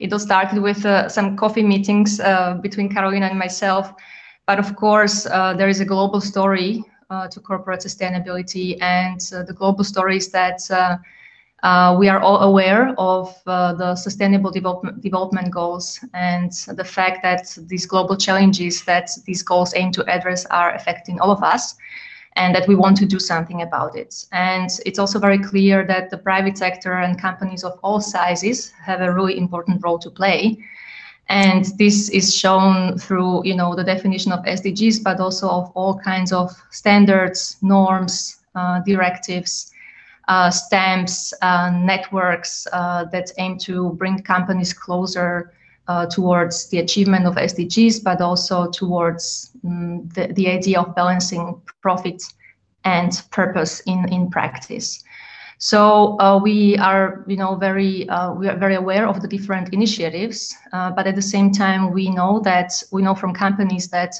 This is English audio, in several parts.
It all started with uh, some coffee meetings uh, between Carolina and myself. But of course, uh, there is a global story to corporate sustainability, and the global story is that uh, we are all aware of uh, the sustainable development, development goals and the fact that these global challenges that these goals aim to address are affecting all of us and that we want to do something about it. And it's also very clear that the private sector and companies of all sizes have a really important role to play. And this is shown through, you know, the definition of SDGs, but also of all kinds of standards, norms, uh, directives, uh, stamps, uh, networks uh, that aim to bring companies closer towards the achievement of SDGs, but also towards um, the, the idea of balancing profit and purpose in, in practice. So uh, we are, you know, very uh, we are very aware of the different initiatives, uh, but at the same time, we know that we know from companies that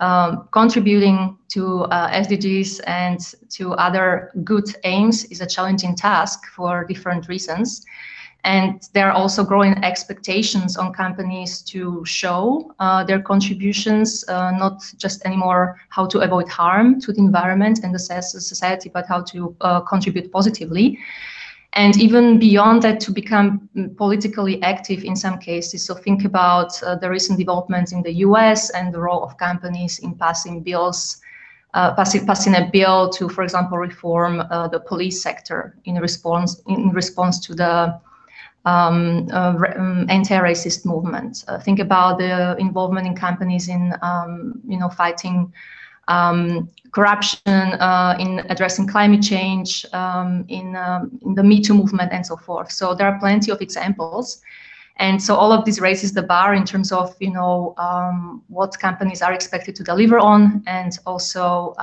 um, contributing to uh, SDGs and to other good aims is a challenging task for different reasons. And there are also growing expectations on companies to show uh, their contributions, uh, not just anymore how to avoid harm to the environment and the society, but how to uh, contribute positively and even beyond that to become politically active in some cases. So think about uh, the recent developments in the US and the role of companies in passing bills, uh, passing, passing a bill to, for example, reform uh, the police sector in response in response to the um, uh, um, anti-racist movement. Uh, think about the involvement in companies in um, you know fighting um, corruption, uh, in addressing climate change, um, in, um, in the Me Too movement, and so forth. So there are plenty of examples. And so all of this raises the bar in terms of, you know, what companies are expected to deliver on, and also,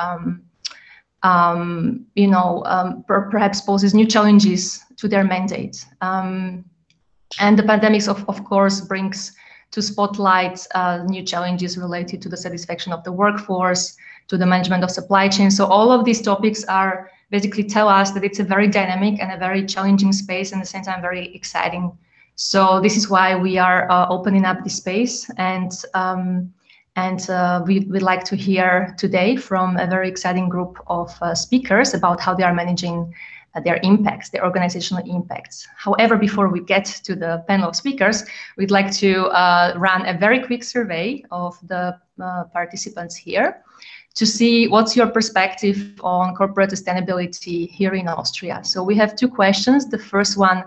you know, per perhaps poses new challenges to their mandate. and the pandemics, of, of course, brings to spotlight uh, new challenges related to the satisfaction of the workforce, to the management of supply chain. So all of these topics are basically tell us that it's a very dynamic and a very challenging space and at the same time very exciting. So this is why we are uh, opening up the space and um, and uh, we would like to hear today from a very exciting group of uh, speakers about how they are managing their impacts, their organizational impacts. However, before we get to the panel of speakers, we'd like to uh, run a very quick survey of the uh, participants here to see what's your perspective on corporate sustainability here in Austria. So we have two questions. The first one,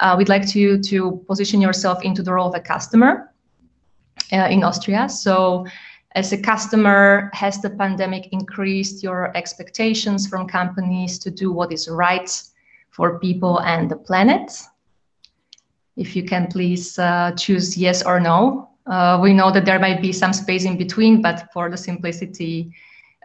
uh, we'd like you to position yourself into the role of a customer uh, in Austria. So as a customer, has the pandemic increased your expectations from companies to do what is right for people and the planet? If you can please uh, choose yes or no. Uh, we know that there might be some space in between, but for the simplicity,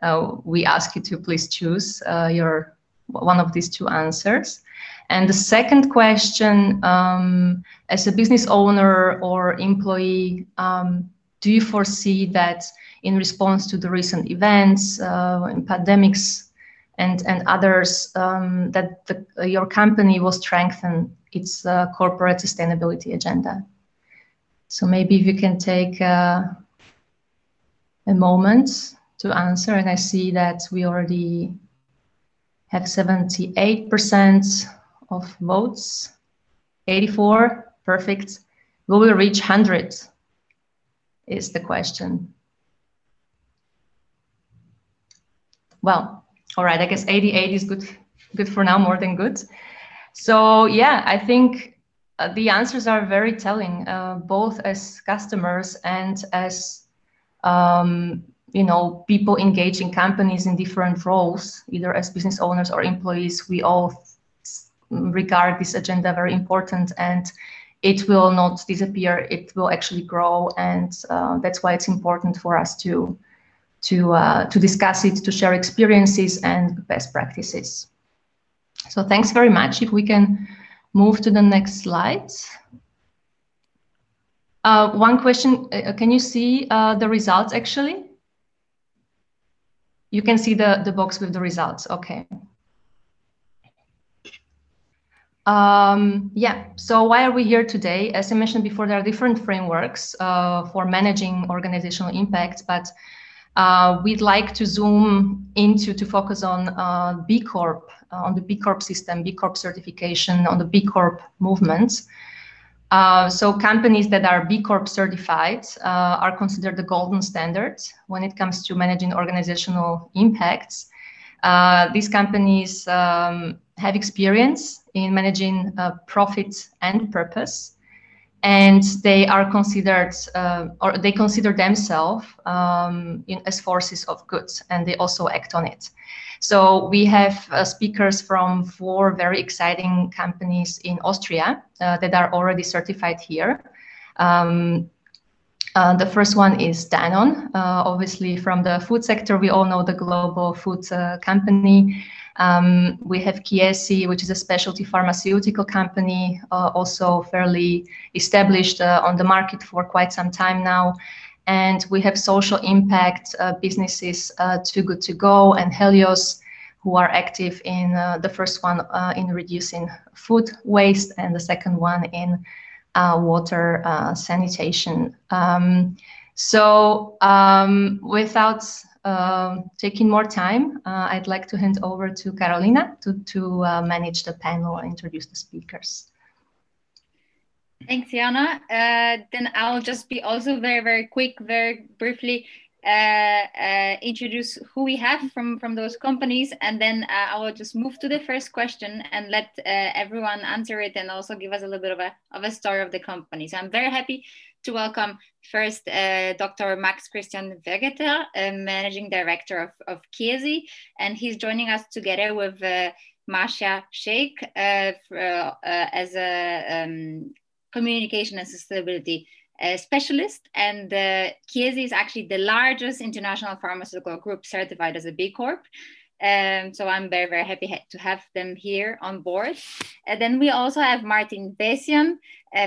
uh, we ask you to please choose uh, your one of these two answers. And the second question, um, as a business owner or employee, um, do you foresee that in response to the recent events, uh, pandemics, and and others, um, that the, your company will strengthen its uh, corporate sustainability agenda? So maybe if you can take uh, a moment to answer, and I see that we already have 78% of votes, 84, perfect. We will reach 100 is the question. Well, all right, I guess 88 is good, good for now, more than good. So yeah, I think uh, the answers are very telling, uh, both as customers and as um, you know people engaging companies in different roles, either as business owners or employees. We all regard this agenda very important, and it will not disappear. It will actually grow, and uh, that's why it's important for us to to uh, to discuss it, to share experiences and best practices. So thanks very much. If we can move to the next slide. Uh, one question, uh, can you see uh, the results actually? You can see the, the box with the results, okay. Um, yeah, so why are we here today? As I mentioned before, there are different frameworks uh, for managing organizational impact, but uh, we'd like to zoom into to focus on uh, B Corp, uh, on the B Corp system, B Corp certification, on the B Corp movement. Uh, so companies that are B Corp certified uh, are considered the golden standard when it comes to managing organizational impacts. These companies um, have experience in managing profit and purpose and they are considered uh, or they consider themselves um, in, as forces of good and they also act on it so we have uh, speakers from four very exciting companies in austria uh, that are already certified here um, uh, the first one is Danone. Uh, obviously, from the food sector, we all know the global food uh, company. Um, we have Chiesi, which is a specialty pharmaceutical company, uh, also fairly established uh, on the market for quite some time now. And we have social impact uh, businesses, uh, Too Good To Go and Helioz, who are active in uh, the first one uh, in reducing food waste and the second one in water sanitation. Um, so um, without um, taking more time, uh, I'd like to hand over to Carolina to, to uh, manage the panel and introduce the speakers. Thanks, Jana. Uh, then I'll just be also very, very quick, very briefly uh, uh, introduce who we have from, from those companies. And then uh, I will just move to the first question and let everyone answer it and also give us a little bit of a, of a story of the company. So I'm very happy to welcome first uh, Dr. Max Christian Wegeter, uh, Managing Director of, of Chiesi, and he's joining us together with uh, Sheikh uh, for, uh, as a um, communication and sustainability uh, specialist. And Chiesi is actually the largest international pharmaceutical group certified as a B Corp. Um, so I'm very, very happy ha to have them here on board. And then we also have Martin Wesian,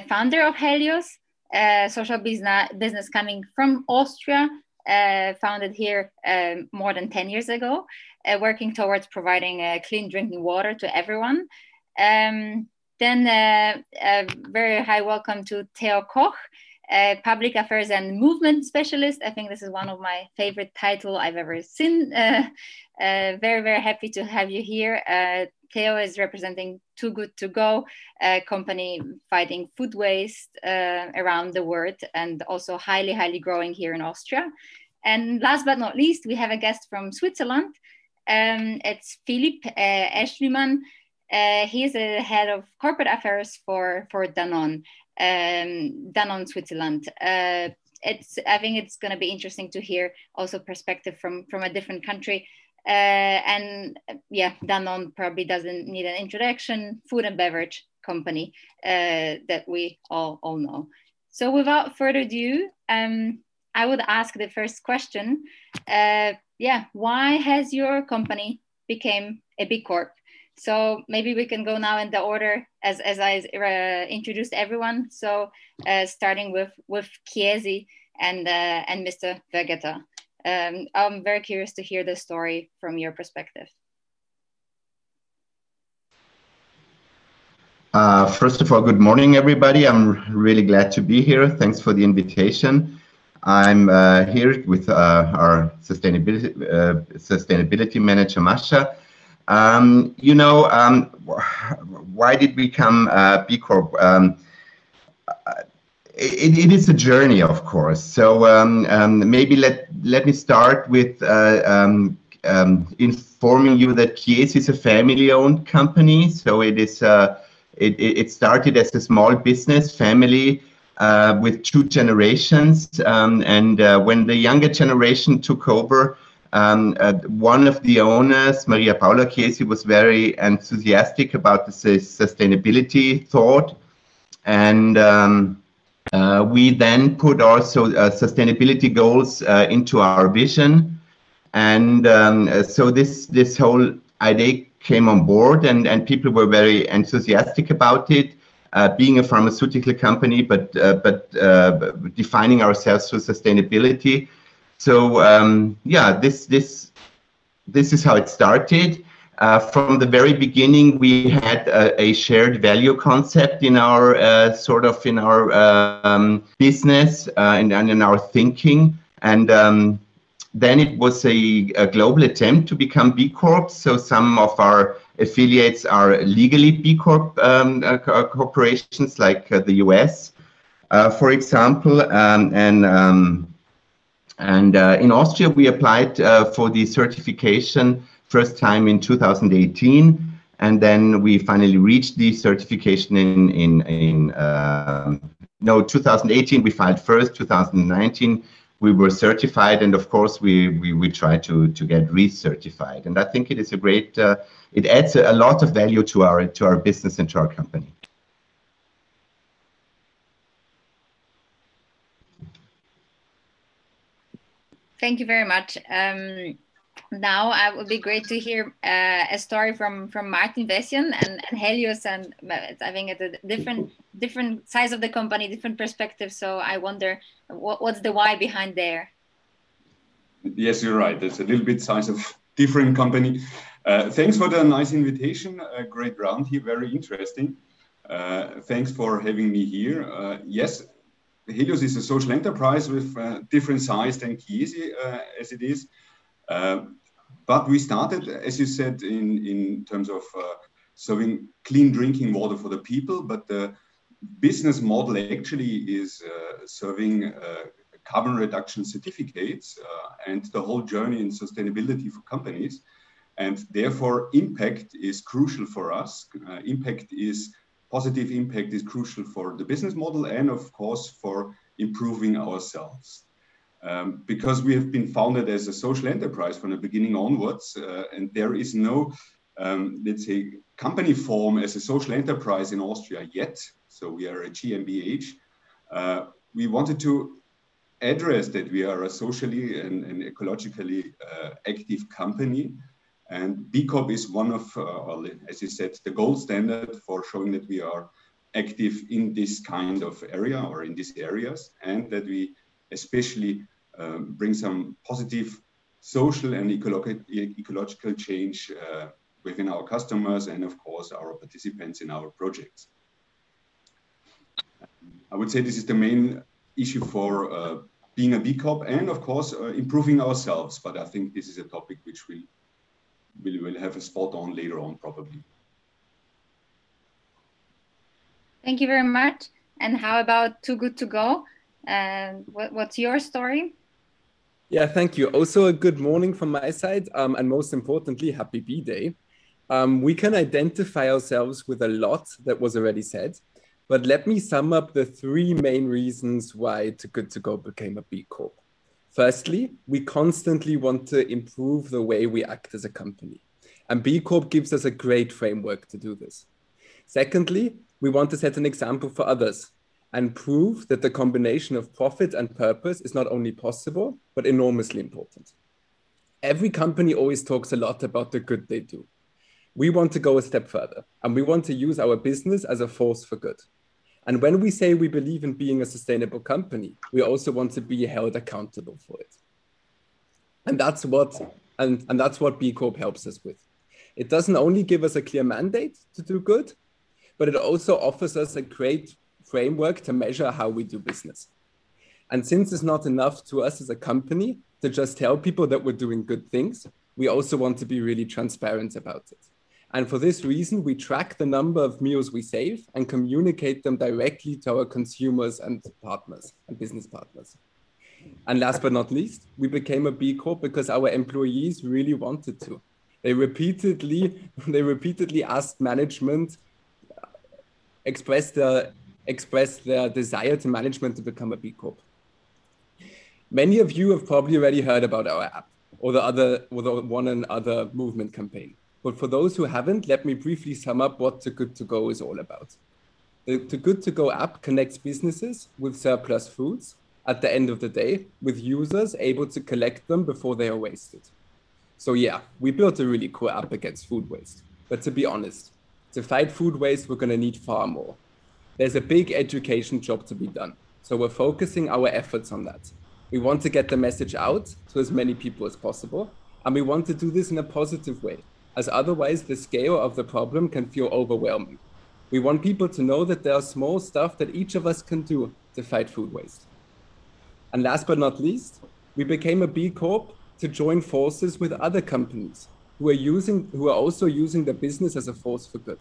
founder of Helioz, uh, social business, business coming from Austria, uh, founded here um, more than 10 years ago, uh, working towards providing uh, clean drinking water to everyone. Um, then uh, a very high welcome to Theo Koch, public affairs and movement specialist. I think this is one of my favorite title I've ever seen. Very, very happy to have you here. Theo is representing Too Good To Go, a company fighting food waste uh, around the world and also highly, highly growing here in Austria. And last but not least, we have a guest from Switzerland. Um, it's Philipp uh, Eschlimann. Uh, he's the head of corporate affairs for, for Danone, um, Danone Switzerland. Uh, it's, I think it's going to be interesting to hear also perspective from, from a different country and yeah, Danone probably doesn't need an introduction, food and beverage company uh, that we all, all know. So without further ado, um, I would ask the first question. Uh, yeah, why has your company became a B Corp? So maybe we can go now in the order as, as I uh, introduced everyone. So uh, starting with, with Chiesi and, uh, and Mr. Wegeter um, I'm very curious to hear the story from your perspective. Uh, first of all, good morning, everybody. I'm really glad to be here. Thanks for the invitation. I'm uh, here with uh, our sustainability uh, sustainability manager, Masha. Um, you know, um, why did we come uh, B Corp? Um, it, it is a journey, of course. So um, um, maybe let let me start with uh, um, um informing you that Chiesi is a family-owned company. So it is uh, it, it started as a small business family uh, with two generations, um, and uh, when the younger generation took over. Um, uh, one of the owners, Maria Paola Chiesi, was very enthusiastic about the sustainability thought, and um, uh, we then put also uh, sustainability goals uh, into our vision. And um, uh, so this, this whole idea came on board and, and people were very enthusiastic about it. Uh, being a pharmaceutical company, but uh, but defining ourselves through sustainability. So um, yeah, this this this is how it started. Uh, from the very beginning, we had a, a shared value concept in our uh, sort of in our um, business uh, and, and, in our thinking, and um, then it was a, a, global attempt to become B Corp. So some of our affiliates are legally B Corp um, uh, corporations, like uh, the US, uh, for example, um, and um, and in Austria we applied for the certification first time in 2018, and then we finally reached the certification in in in uh, no 2018 we filed first 2019 we were certified and of course we we, we try to to get recertified. And i think it is a great uh, it adds a, lot of value to our to our business and to our company. Thank you very much. Um, now it would be great to hear uh, a story from from Martin Wesian and, and Helioz and I think at a different different size of the company, different perspective. So I wonder what, what's the why behind there. Yes, you're right. It's a little bit size of different company. Uh, thanks for the nice invitation. A great round here, very interesting. Uh, thanks for having me here. Uh, yes, Helioz is a social enterprise with uh, different size than Chiesi uh, as it is. Uh, but we started, as you said, in, in terms of uh, serving clean drinking water for the people, but the business model actually is uh, serving carbon reduction certificates and the whole journey in sustainability for companies. And therefore, impact is crucial for us. Uh, impact is positive impact is crucial for the business model and, of course, for improving ourselves. Um, because we have been founded as a social enterprise from the beginning onwards, uh, and there is no, um, let's say, company form as a social enterprise in Austria yet. So we are a GmbH. Uh, we wanted to address that we are a socially and, and ecologically uh, active company. And B Corp is one of, uh, as you said, the gold standard for showing that we are active in this kind of area or in these areas, and that we especially um, bring some positive social and ecological, ecological change uh, within our customers and of course our participants in our projects. I would say this is the main issue for uh, being a B Corp and of course uh, improving ourselves. But I think this is a topic which we will will have a spot on later on probably. Thank you very much. And how about Too Good to Go? And what, what's your story? Yeah, thank you. Also, a good morning from my side. Um, and most importantly, happy B Day. Um, we can identify ourselves with a lot that was already said, but let me sum up the three main reasons why Too Good To Go became a B Corp. Firstly, we constantly want to improve the way we act as a company. And B Corp gives us a great framework to do this. Secondly, we want to set an example for others and prove that the combination of profit and purpose is not only possible, but enormously important. Every company always talks a lot about the good they do. We want to go a step further and we want to use our business as a force for good. And when we say we believe in being a sustainable company, we also want to be held accountable for it. And that's what and, and that's what B Corp helps us with. It doesn't only give us a clear mandate to do good, but it also offers us a great framework to measure how we do business. And since it's not enough to us as a company to just tell people that we're doing good things, we also want to be really transparent about it. And for this reason, we track the number of meals we save and communicate them directly to our consumers and partners and business partners. And last but not least, we became a B Corp because our employees really wanted to. They repeatedly, they repeatedly asked management, uh, expressed their express their desire to management to become a B Corp. Many of you have probably already heard about our app or the other or the one and other movement campaign. But for those who haven't, let me briefly sum up what the Good To Go is all about. The Too Good To Go app connects businesses with surplus foods at the end of the day, with users able to collect them before they are wasted. So yeah, we built a really cool app against food waste. But to be honest, to fight food waste, we're going to need far more there's a big education job to be done. So we're focusing our efforts on that. We want to get the message out to as many people as possible. And we want to do this in a positive way, as otherwise the scale of the problem can feel overwhelming. We want people to know that there are small stuff that each of us can do to fight food waste. And last but not least, we became a B Corp to join forces with other companies who are using who are also using the business as a force for good.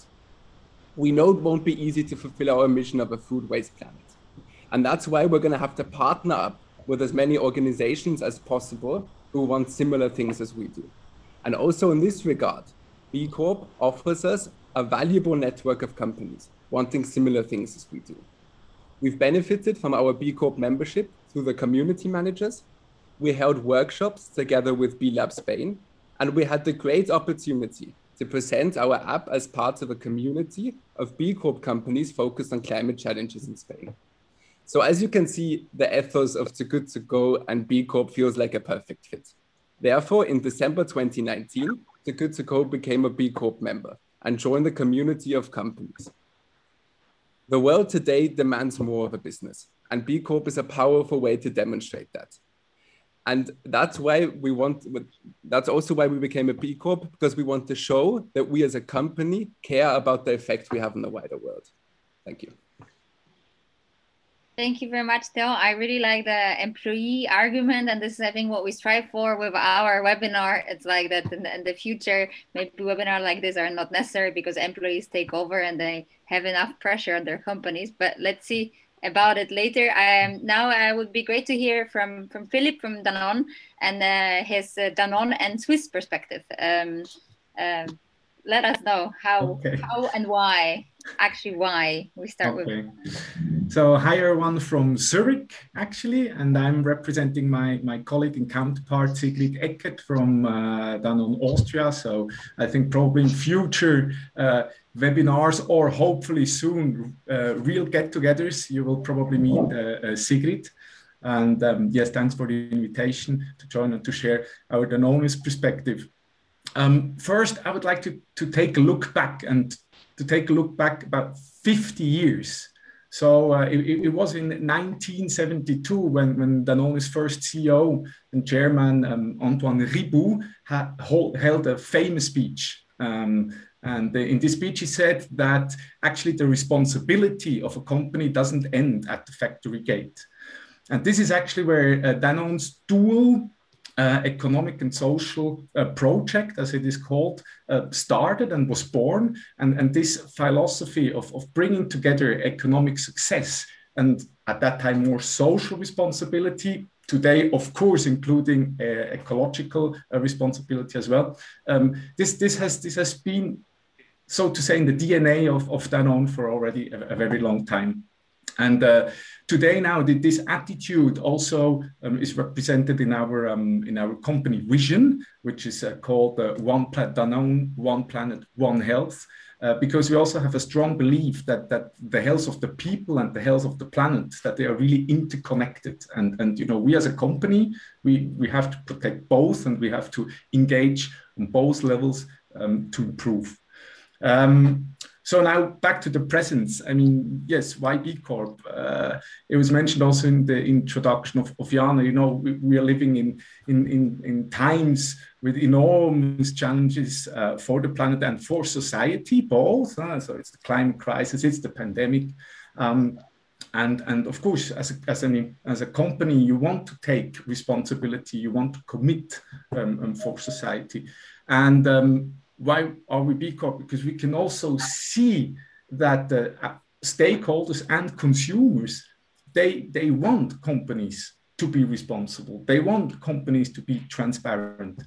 We know it won't be easy to fulfill our mission of a food waste planet. And that's why we're going to have to partner up with as many organizations as possible who want similar things as we do. And also in this regard, B Corp offers us a valuable network of companies wanting similar things as we do. We've benefited from our B Corp membership through the community managers. We held workshops together with B Lab Spain, and we had the great opportunity to present our app as part of a community of B Corp companies focused on climate challenges in Spain. So as you can see, the ethos of Too Good To Go and B Corp feels like a perfect fit. Therefore, in December 2019, Too Good To Go became a B Corp member and joined the community of companies. The world today demands more of a business, and B Corp is a powerful way to demonstrate that and that's why we want that's also why we became a b corp because we want to show that we as a company care about the effect we have in the wider world thank you Thank you very much, Theo. I really like the employee argument, and this is, I think, what we strive for with our webinar. It's like that in the, in the future, maybe webinar like this are not necessary because employees take over and they have enough pressure on their companies. But let's see about it later. Um, now I would be great to hear from from Philip from Danone and uh, his uh, Danone and Swiss perspective. Um, uh, let us know how okay. how and why actually why we start okay. with. So hi everyone from Zurich actually, and I'm representing my my colleague and counterpart Sigrid Eckert from uh, Danone Austria. So I think probably in future uh, webinars or hopefully soon uh, real get-togethers, you will probably meet uh, uh, Sigrid. And um, yes, thanks for the invitation to join and to share our Danone's perspective. Um, first, I would like to, to take a look back and to take a look back about 50 years. So uh, it, it, was in 1972 when, when Danone's first CEO and chairman, um, Antoine Riboud, held a famous speech. Um, and in this speech, he said that actually the responsibility of a company doesn't end at the factory gate. And this is actually where uh, Danone's dual uh, economic and social uh, project, as it is called, uh, started and was born. And, and this philosophy of, of bringing together economic success and at that time more social responsibility today, of course, including uh, ecological uh, responsibility as well. Um, this, this, has, this has been, so to say, in the DNA of, of Danone for already a, a very long time. And uh, today now this attitude also um, is represented in our um, in our company vision, which is uh, called uh, One Planet Danone, One Planet, One Health. Uh, because we also have a strong belief that that the health of the people and the health of the planet that they are really interconnected and and you know we as a company we we have to protect both and we have to engage on both levels um, to improve um, so now back to the presence. I mean, yes, why B Corp? Uh, it was mentioned also in the introduction of, of Jana. You know, we, we, are living in, in, in, in times with enormous challenges uh, for the planet and for society, both. Uh, so it's the climate crisis, it's the pandemic. Um, and, and of course, as a, as, an, as a company, you want to take responsibility, you want to commit um, um, for society. And um, why are we B Corp? Because we can also see that the uh, stakeholders and consumers, they, they want companies to be responsible. They want companies to be transparent.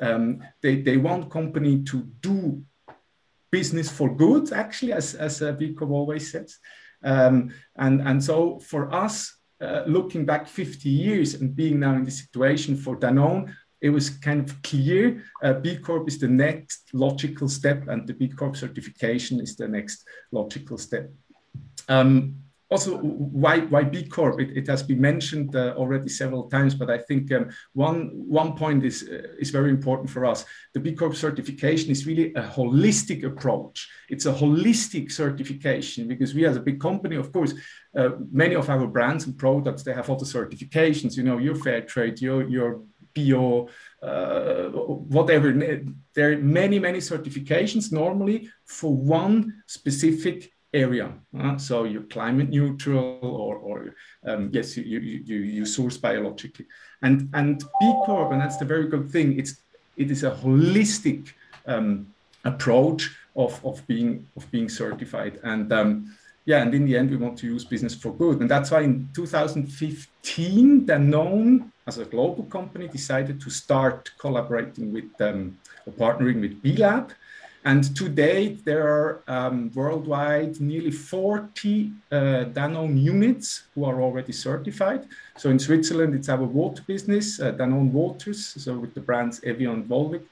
Um, they, they want company to do business for good, actually, as, as uh, B Corp always says. Um, and, and so for us, uh, looking back 50 years and being now in the situation for Danone, it was kind of clear uh, B Corp is the next logical step, and the B Corp certification is the next logical step. Um, also, why, why B Corp? It, it has been mentioned uh, already several times, but I think um, one, one point is, uh, is very important for us. The B Corp certification is really a holistic approach. It's a holistic certification because we, as a big company, of course, uh, many of our brands and products, they have other certifications. You know, your fair trade, your, your bio, uh, whatever. There are many, many certifications normally for one specific area. Uh, so you're climate neutral or, or um, yes, you, you, you source biologically. And, and B Corp, and that's the very good thing, it's, it is a holistic um, approach of, of, being, of being certified. And um, yeah, and in the end, we want to use business for good. And that's why in 2015, Danone, as a global company, decided to start collaborating with um, or partnering with B Lab. And to date, there are um, worldwide nearly 40 uh, Danone units who are already certified. So in Switzerland, it's our water business, uh, Danone Waters, so with the brands Evian and Volvic.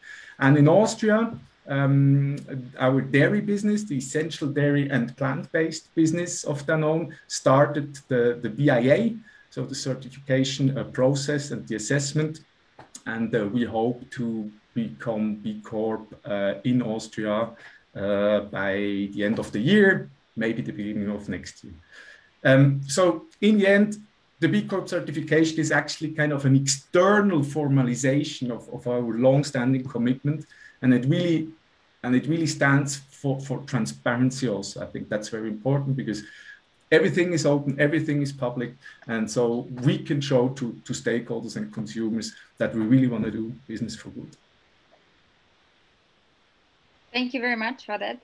And in Austria, um, our dairy business, the essential dairy and plant-based business of Danone, started the, the BIA, so the certification uh, process and the assessment. And uh, we hope to become B Corp uh, in Austria uh, by the end of the year, maybe the beginning of next year. Um, so in the end, the B Corp certification is actually kind of an external formalization of, of our long-standing commitment, and it really and it really stands for, for transparency also. I think that's very important because everything is open, everything is public, and so we can show to, to stakeholders and consumers that we really want to do business for good. Thank you very much for that.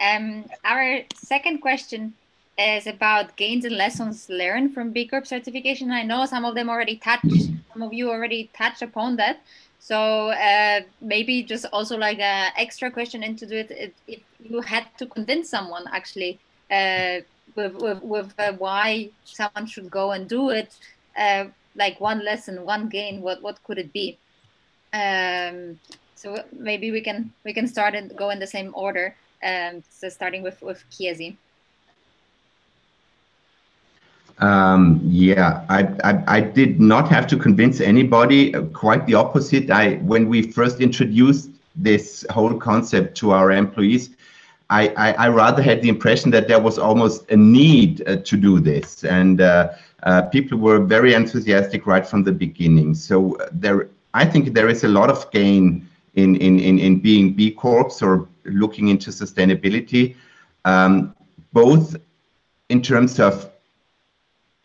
Um, our second question is about gains and lessons learned from B Corp certification. I know some of them already touched, some of you already touched upon that. So uh, maybe just also like an extra question into it, if you had to convince someone actually uh, with, with, with uh, why someone should go and do it, uh, like one lesson, one gain, what, what could it be? Um, so maybe we can we can start and go in the same order. Um, so starting with with Chiesi. Um, yeah, I, I, I did not have to convince anybody. Quite the opposite. I when we first introduced this whole concept to our employees, I, I, I rather had the impression that there was almost a need uh, to do this, and uh, uh, people were very enthusiastic right from the beginning. So uh, there, I think there is a lot of gain in, in, in, in being B Corps or looking into sustainability, um, both in terms of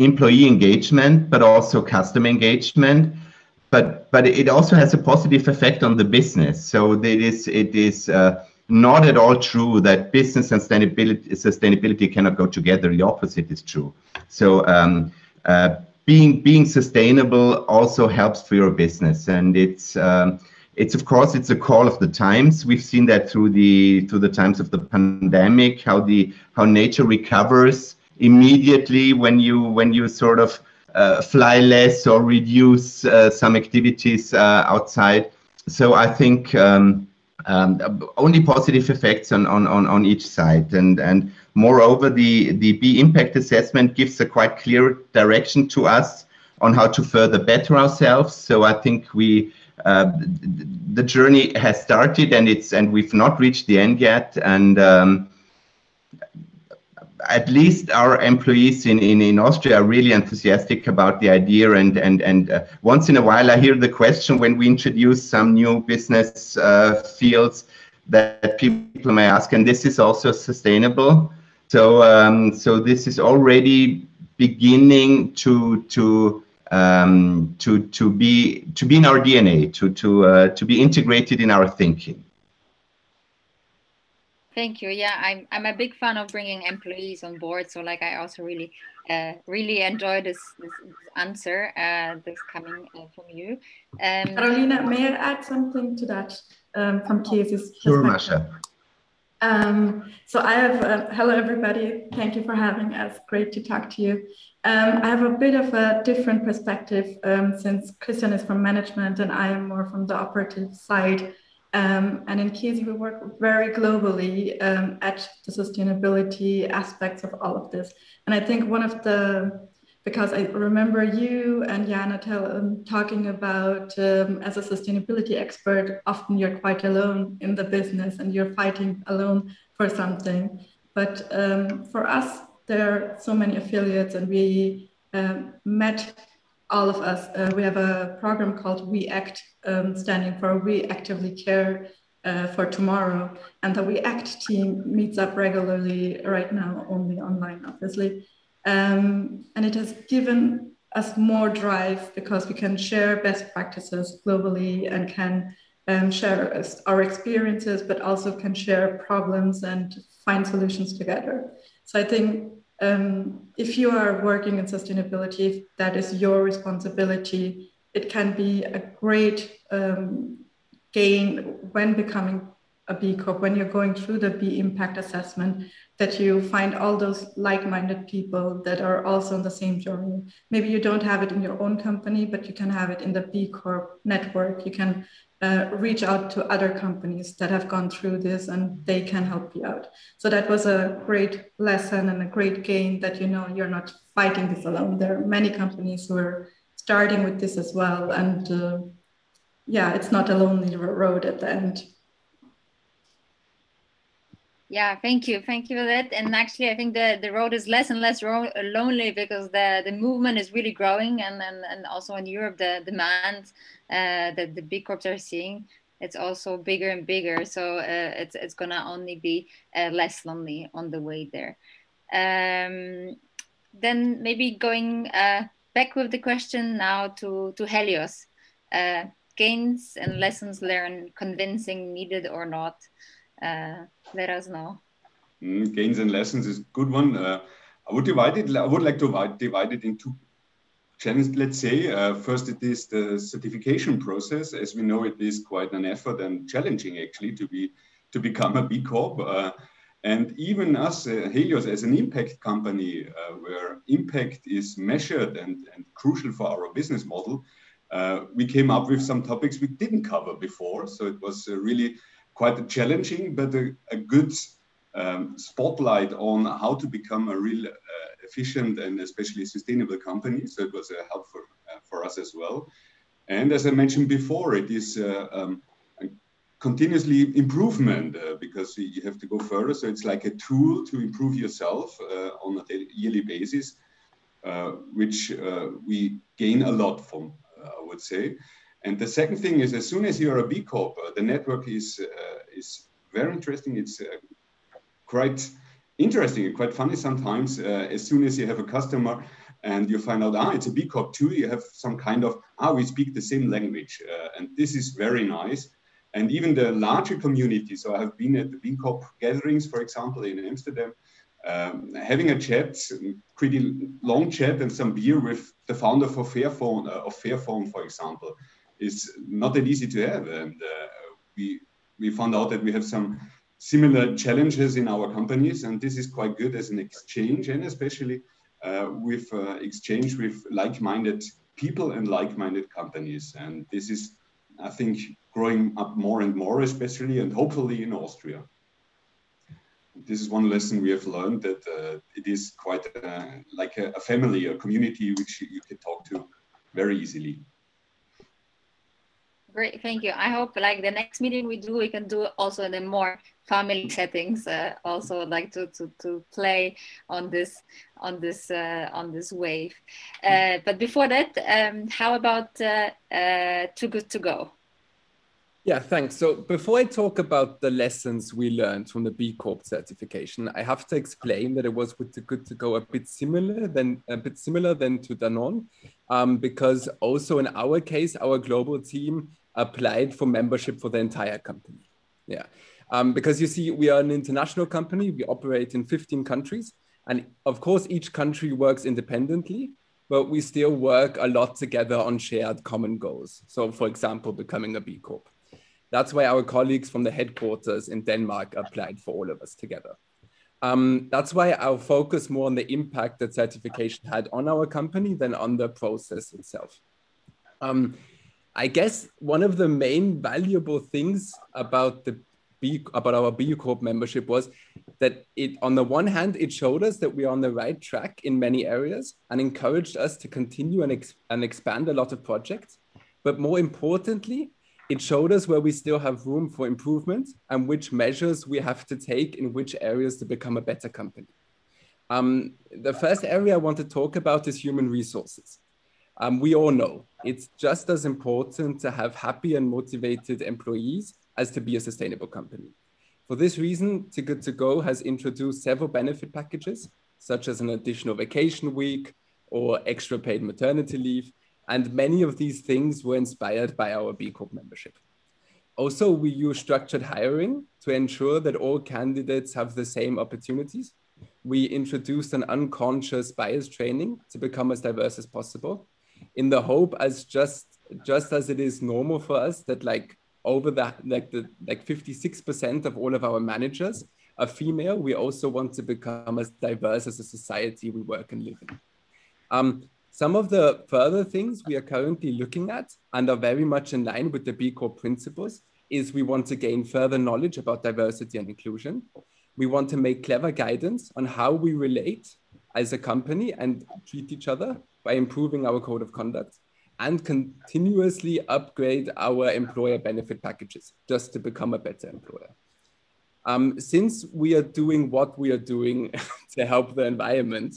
employee engagement, but also customer engagement. But, but it also has a positive effect on the business. So it is, it is uh, not at all true that business and sustainability, sustainability cannot go together. The opposite is true. So um, uh, being, being sustainable also helps for your business. And it's, um, it's of course it's a call of the times we've seen that through the through the times of the pandemic how the how nature recovers immediately when you when you sort of uh, fly less or reduce uh, some activities uh, outside. So i think um, um, only positive effects on, on, on, on each side. And and moreover the the b impact assessment gives a quite clear direction to us on how to further better ourselves. So i think we uh, the journey has started and it's and we've not reached the end yet. And um, at least our employees in, in, in Austria are really enthusiastic about the idea and and and uh, once in a while I hear the question when we introduce some new business uh, fields that people may ask and this is also sustainable so um, so this is already beginning to to um, to to be to be in our DNA, to to uh, to be integrated in our thinking. Thank you. Yeah, I'm I'm a big fan of bringing employees on board. So like I also really uh, really enjoy this, this, answer uh, that's coming uh, from you. Um, Carolina, may I add something to that um, from Chiesi's Sure, Masha. Um, so I have, uh, hello everybody, thank you for having us, great to talk to you. Um, I have a bit of a different perspective um, since Christian is from management and I am more from the operative side. Um, and in Chiesi, we work very globally um, at the sustainability aspects of all of this. And I think one of the because I remember you and Jana tell, um, talking about um, as a sustainability expert, often you're quite alone in the business and you're fighting alone for something. But um, for us, there are so many affiliates, and we um, met all of us, uh, we have a program called We Act, um, standing for We Actively Care uh, for Tomorrow. And the We Act team meets up regularly right now, only online, obviously. Um, and it has given us more drive because we can share best practices globally and can um, share our experiences, but also can share problems and find solutions together. So I think um, if you are working in sustainability, that is your responsibility, it can be a great um, gain when becoming a B Corp, when you're going through the B impact assessment, that you find all those like-minded people that are also on the same journey. Maybe you don't have it in your own company, but you can have it in the B Corp network. You can uh, reach out to other companies that have gone through this and they can help you out. So that was a great lesson and a great gain that you know you're not fighting this alone. There are many companies who are starting with this as well. And uh, yeah, it's not a lonely road at the end. Yeah, thank you, thank you for that. And actually, I think the, the road is less and less lonely because the, the movement is really growing, and, and, and also in Europe, the demand uh, that the B Corps are seeing, it's also bigger and bigger. So uh, it's it's gonna only be uh, less lonely on the way there. Um, then maybe going uh, back with the question now to to Helioz, uh, gains and lessons learned, convincing, needed or not uh, let us know. Mm, gains and lessons is a good one. Uh, I would divide it. I would like to divide it into Let's say uh, first it is the certification process. As we know, it is quite an effort and challenging actually to be to become a B Corp. Uh, and even us, uh, Helioz, as an impact company, uh, where impact is measured and, and crucial for our business model, uh, we came up with some topics we didn't cover before. So it was uh, really quite challenging, but a, a good um, spotlight on how to become a real efficient and especially sustainable company. So it was uh, helpful uh, for us as well. And as I mentioned before, it is uh, um, continuously improvement uh, because you have to go further. So it's like a tool to improve yourself uh, on a yearly basis, which we gain a lot from, I would say. And the second thing is, as soon as you're a B Corp, uh, the network is uh, is very interesting. It's uh, quite interesting and quite funny sometimes. Uh, as soon as you have a customer and you find out, ah, it's a B Corp too, you have some kind of, ah, we speak the same language. Uh, and this is very nice. And even the larger community, so I have been at the B Corp gatherings, for example, in Amsterdam, um, having a chat, pretty long chat and some beer with the founder for Fairphone, uh, of Fairphone, for example is not that easy to have. And uh, we, we found out that we have some similar challenges in our companies, and this is quite good as an exchange, and especially uh, with uh, exchange with like-minded people and like-minded companies. And this is, I think, growing up more and more, especially and hopefully in Austria. This is one lesson we have learned that uh, it is quite uh, like a, a family, a community which you can talk to very easily. Great, thank you. I hope like the next meeting we do, we can do also a more family settings. Uh, also like to, to to play on this on this uh, on this wave. Uh, but before that, um, how about uh, uh, too good to go? Yeah, thanks. So before I talk about the lessons we learned from the B Corp certification, I have to explain that it was with the good to go a bit similar than a bit similar than to Danone, um, because also in our case, our global team applied for membership for the entire company. Yeah. Um, because you see, we are an international company, we operate in 15 countries. And of course, each country works independently, but we still work a lot together on shared common goals. So, for example, becoming a B Corp. That's why our colleagues from the headquarters in Denmark applied for all of us together. Um, that's why our focus more on the impact that certification had on our company than on the process itself. Um, I guess one of the main valuable things about the B, about our B Corp membership was that it, on the one hand, it showed us that we are on the right track in many areas and encouraged us to continue and, ex and expand a lot of projects. But more importantly, it showed us where we still have room for improvement and which measures we have to take in which areas to become a better company. Um, the first area I want to talk about is human resources. Um, we all know it's just as important to have happy and motivated employees as to be a sustainable company. For this reason, Too Good To Go has introduced several benefit packages, such as an additional vacation week or extra paid maternity leave. And many of these things were inspired by our B Corp membership. Also, we use structured hiring to ensure that all candidates have the same opportunities. We introduced an unconscious bias training to become as diverse as possible in the hope as just just as it is normal for us that like over the like the like 56% of all of our managers are female. We also want to become as diverse as a society we work and live in. Um, some of the further things we are currently looking at and are very much in line with the b corp principles is we want to gain further knowledge about diversity and inclusion. We want to make clever guidance on how we relate as a company and treat each other by improving our code of conduct and continuously upgrade our employer benefit packages just to become a better employer. Um, since we are doing what we are doing to help the environment,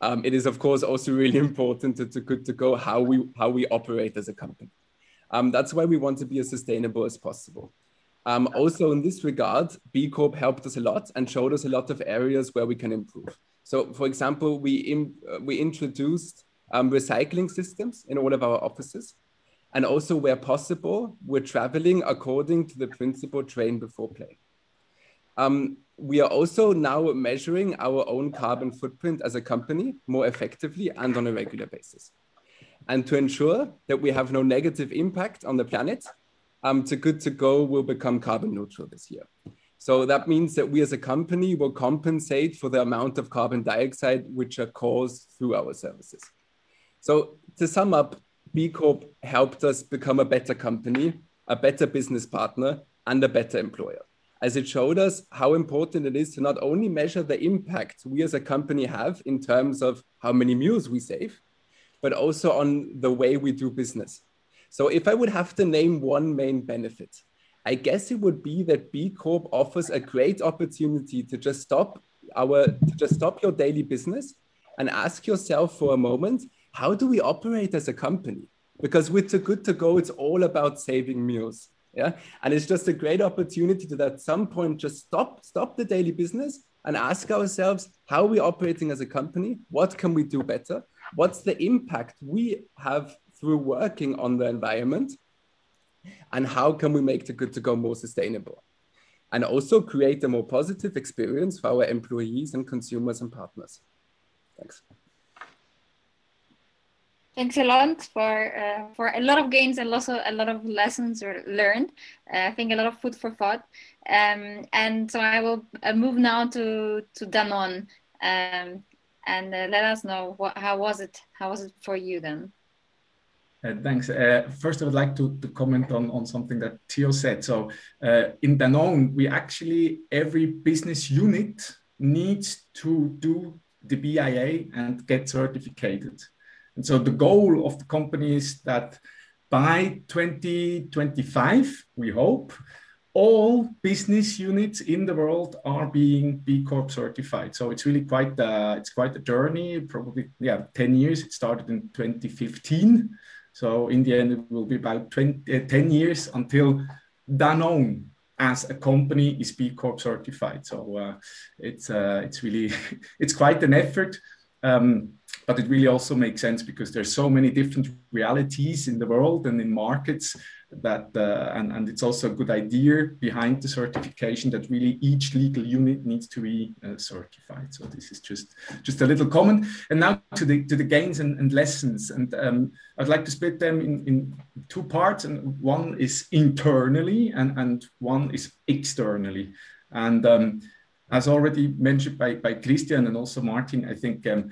um, it is of course also really important to, to to go how we how we operate as a company. Um, that's why we want to be as sustainable as possible. Um, also in this regard, B Corp helped us a lot and showed us a lot of areas where we can improve. So for example, we, uh, we introduced um, recycling systems in all of our offices. And also, where possible, we're traveling according to the principle train before play. Um, we are also now measuring our own carbon footprint as a company more effectively and on a regular basis. And to ensure that we have no negative impact on the planet, um, Too Good To Go will become carbon neutral this year. So that means that we as a company will compensate for the amount of carbon dioxide which are caused through our services. So to sum up, B Corp helped us become a better company, a better business partner, and a better employer. As it showed us how important it is to not only measure the impact we as a company have in terms of how many meals we save, but also on the way we do business. So if I would have to name one main benefit, I guess it would be that B Corp offers a great opportunity to just stop our to just stop your daily business and ask yourself for a moment how do we operate as a company? Because with the Good To Go, it's all about saving meals. Yeah. And it's just a great opportunity to at some point just stop, stop the daily business and ask ourselves, how are we operating as a company? What can we do better? What's the impact we have through working on the environment? And how can we make the Good To Go more sustainable? And also create a more positive experience for our employees and consumers and partners. Thanks. Thanks a lot for uh, for a lot of gains and also a lot of lessons learned. Uh, I think a lot of food for thought. Um, and so I will uh, move now to to Danone, um, and uh, let us know what, how was it? How was it for you then? Uh, thanks. Uh, first, I would like to, to comment on, on something that Theo said. So, in Danone, we actually every business unit needs to do the BIA and get certificated. And so the goal of the company is that by 2025, we hope, all business units in the world are being B Corp certified. So it's really quite a, it's quite a journey. Probably yeah, 10 years. It started in 2015. So in the end, it will be about 20, uh, 10 years until Danone as a company is B Corp certified. So uh, it's uh, it's really it's quite an effort. Um, but it really also makes sense because there's so many different realities in the world and in markets that uh, and, and it's also a good idea behind the certification that really each legal unit needs to be uh, certified. So this is just just a little comment. And now to the to the gains and, and lessons. And um, i'd like to split them in, in two parts. And one is internally and and one is externally. And um, as already mentioned by, by Christian and also Martin, I think um,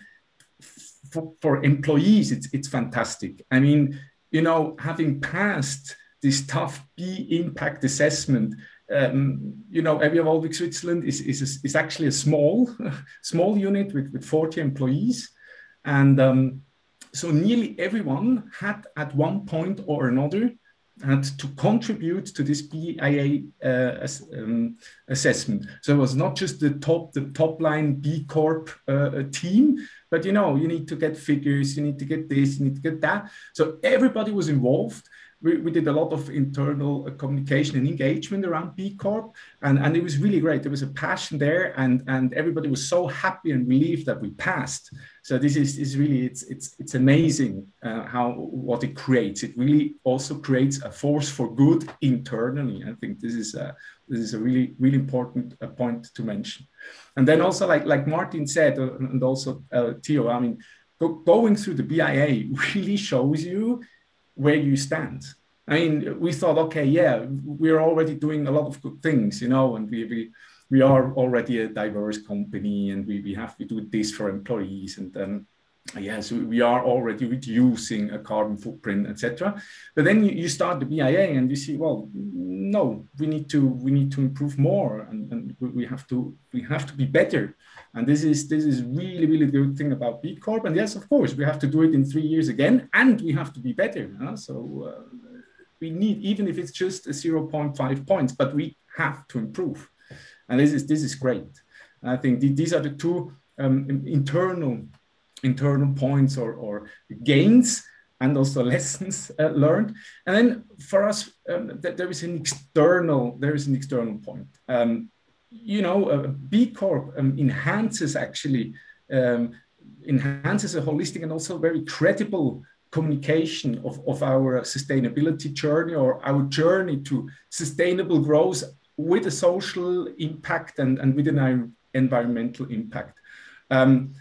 for, for employees, it's, it's fantastic. I mean, you know, having passed this tough B impact assessment, um, you know, Evian Volvic Switzerland is, is, is actually a small, small unit with, with 40 employees. And um, so nearly everyone had at one point or another had to contribute to this BIA uh, um, assessment. So it was not just the top, the top line B Corp uh, team, but you know, you need to get figures, you need to get this, you need to get that. So everybody was involved. We, we did a lot of internal communication and engagement around B Corp, and, and it was really great. There was a passion there, and, and everybody was so happy and relieved that we passed. So this is, is really it's it's it's amazing uh, how what it creates. It really also creates a force for good internally. I think this is a, this is a really really important uh, point to mention. And then also like like Martin said, uh, and also uh, Theo, I mean, go, going through the BIA really shows you where you stand. I mean, we thought, okay, yeah, we're already doing a lot of good things, you know, and we we, we are already a diverse company, and we, we have to do this for employees, and then yes, we are already reducing a carbon footprint, etc. But then you, start the BIA and you see, well, no, we need to we need to improve more, and, and we have to we have to be better. And this is this is really really the good thing about B Corp. And yes, of course, we have to do it in three years again, and we have to be better. Huh? So uh, we need even if it's just a 0.5 points, but we have to improve. And this is this is great. And I think th these are the two um, internal internal points or, or gains and also lessons uh, learned. And then for us, um, th there is an external there is an external point. Um, you know, uh, B Corp um, enhances actually um, enhances a holistic and also very credible communication of, of our sustainability journey or our journey to sustainable growth with a social impact and, and with an environmental impact. Um,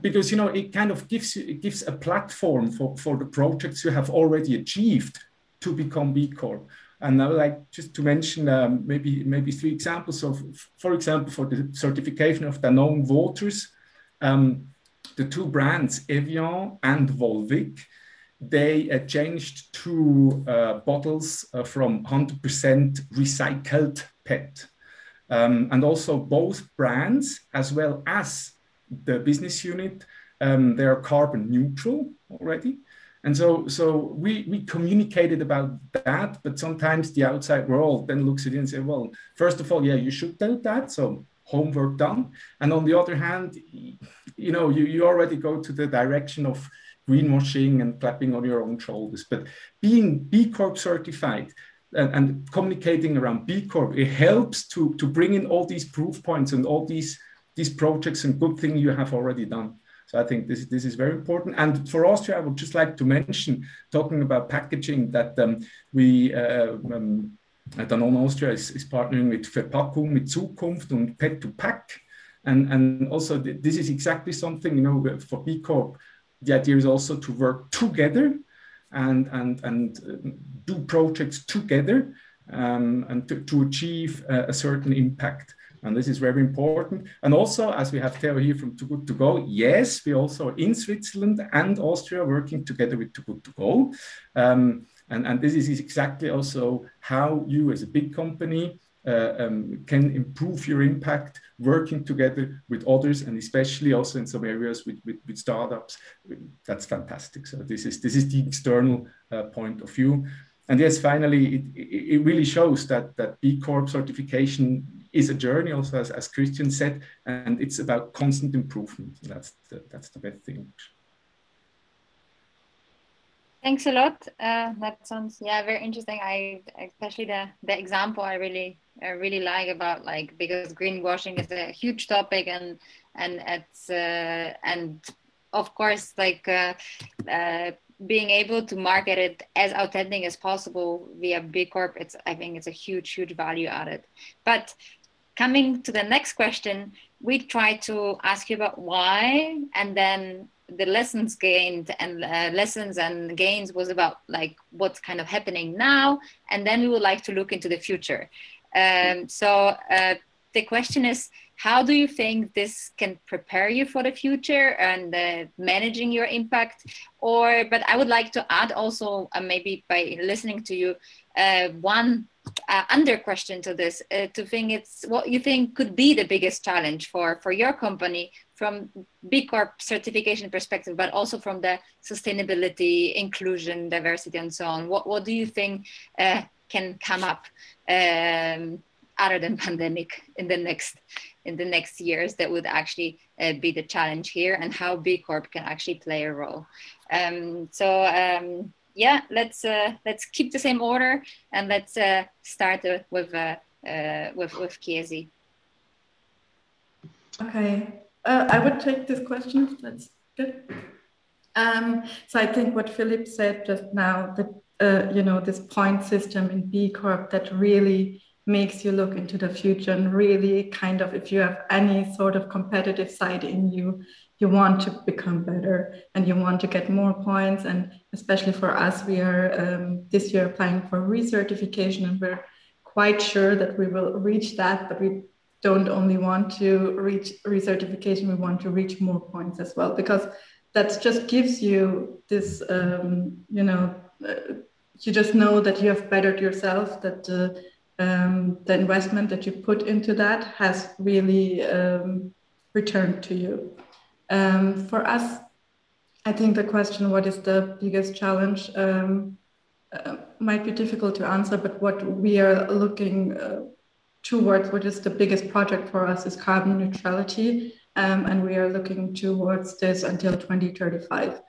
because you know it kind of gives you, it gives a platform for, for the projects you have already achieved to become B Corp. And I would like just to mention um, maybe maybe three examples of, for example, for the certification of Danone waters, um, the two brands Evian and Volvic, they uh, changed two uh, bottles uh, from 100% recycled PET. Um, and also both brands, as well as the business unit, um, they are carbon neutral already. And so, so we, we communicated about that, but sometimes the outside world then looks at it and say, well, first of all, yeah, you should do that. So homework done. And on the other hand, you know, you, you already go to the direction of greenwashing and clapping on your own shoulders. But being B Corp certified and, and communicating around B Corp, it helps to, to bring in all these proof points and all these these projects and good things you have already done. So I think this, this is very important. And for Austria, I would just like to mention, talking about packaging, that um, we, uh, um, Danone Austria is, is partnering with Verpackung mit Zukunft and Pet to Pack. And, and also this is exactly something, you know, for B Corp, the idea is also to work together and, and, and uh, do projects together um, and to, to achieve a, a certain impact. And this is very important. And also, as we have Theo here from Too Good To Go, yes, we also in Switzerland and Austria working together with Too Good To Go. Um, and, and this is exactly also how you as a big company uh, um, can improve your impact working together with others and especially also in some areas with, with, with startups. That's fantastic. So this is, this is the external uh, point of view. And yes, finally, it, it really shows that, that B Corp certification is a journey also as, as christian said and it's about constant improvement. That's the, that's the best thing. Thanks a lot. Uh, that sounds yeah very interesting. I especially the the example i really I really like about like because greenwashing is a huge topic and and it's uh, and of course like uh, uh, being able to market it as authentic as possible via B Corp, it's I think it's a huge, huge value added. But coming to the next question, we try to ask you about why, and then the lessons gained and uh, lessons and gains was about like what's kind of happening now, and then we would like to look into the future. Um, so uh, the question is, how do you think this can prepare you for the future and uh, managing your impact? Or, but I would like to add also, uh, maybe by listening to you, uh, one uh, under question to this uh, to think it's what you think could be the biggest challenge for for your company from B Corp certification perspective, but also from the sustainability, inclusion, diversity, and so on. What what do you think uh, can come up um, other than pandemic in the next in the next years that would actually uh, be the challenge here and how B Corp can actually play a role. Um, so um, yeah, let's uh, let's keep the same order and let's uh, start uh, with uh, uh, with with Chiesi. Okay, uh, I would take this question. That's good. Um, so I think what Philip said just now that you know this point system in B Corp that really makes you look into the future and really kind of if you have any sort of competitive side in you you want to become better and you want to get more points and especially for us we are um, this year applying for recertification and we're quite sure that we will reach that but we don't only want to reach recertification we want to reach more points as well because that just gives you this um, you know uh, you just know that you have bettered yourself that uh, um, the investment that you put into that has really um, returned to you. Um, for us, I think the question, what is the biggest challenge, um, uh, might be difficult to answer, but what we are looking uh, towards, what is the biggest project for us, is carbon neutrality. Um, and we are looking towards this until 2035.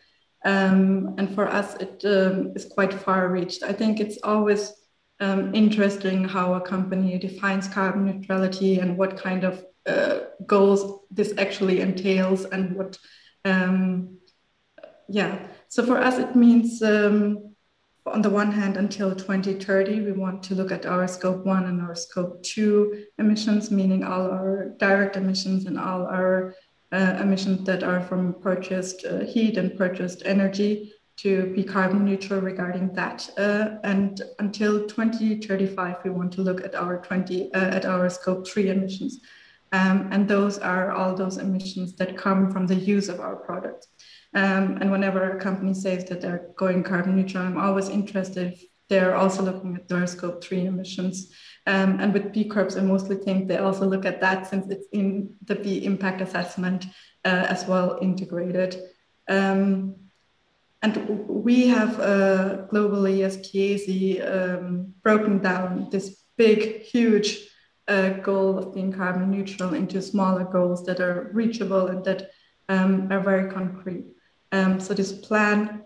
Um, and for us, it is quite far reached. I think it's always um, interesting how a company defines carbon neutrality and what kind of uh, goals this actually entails and what um, yeah so for us it means um, on the one hand until 2030 we want to look at our scope one and our scope two emissions meaning all our direct emissions and all our uh, emissions that are from purchased uh, heat and purchased energy to be carbon neutral regarding that. Uh, and until 2035, we want to look at our 20 uh, at our scope three emissions. Um, and those are all those emissions that come from the use of our products. Um, and whenever a company says that they're going carbon neutral, I'm always interested if they're also looking at their scope three emissions. Um, and with B Corps, I mostly think they also look at that since it's in the B impact assessment uh, as well integrated. Um, and we have uh, globally as Chiesi um, broken down this big, huge uh, goal of being carbon neutral into smaller goals that are reachable and that um, are very concrete. Um, so this plan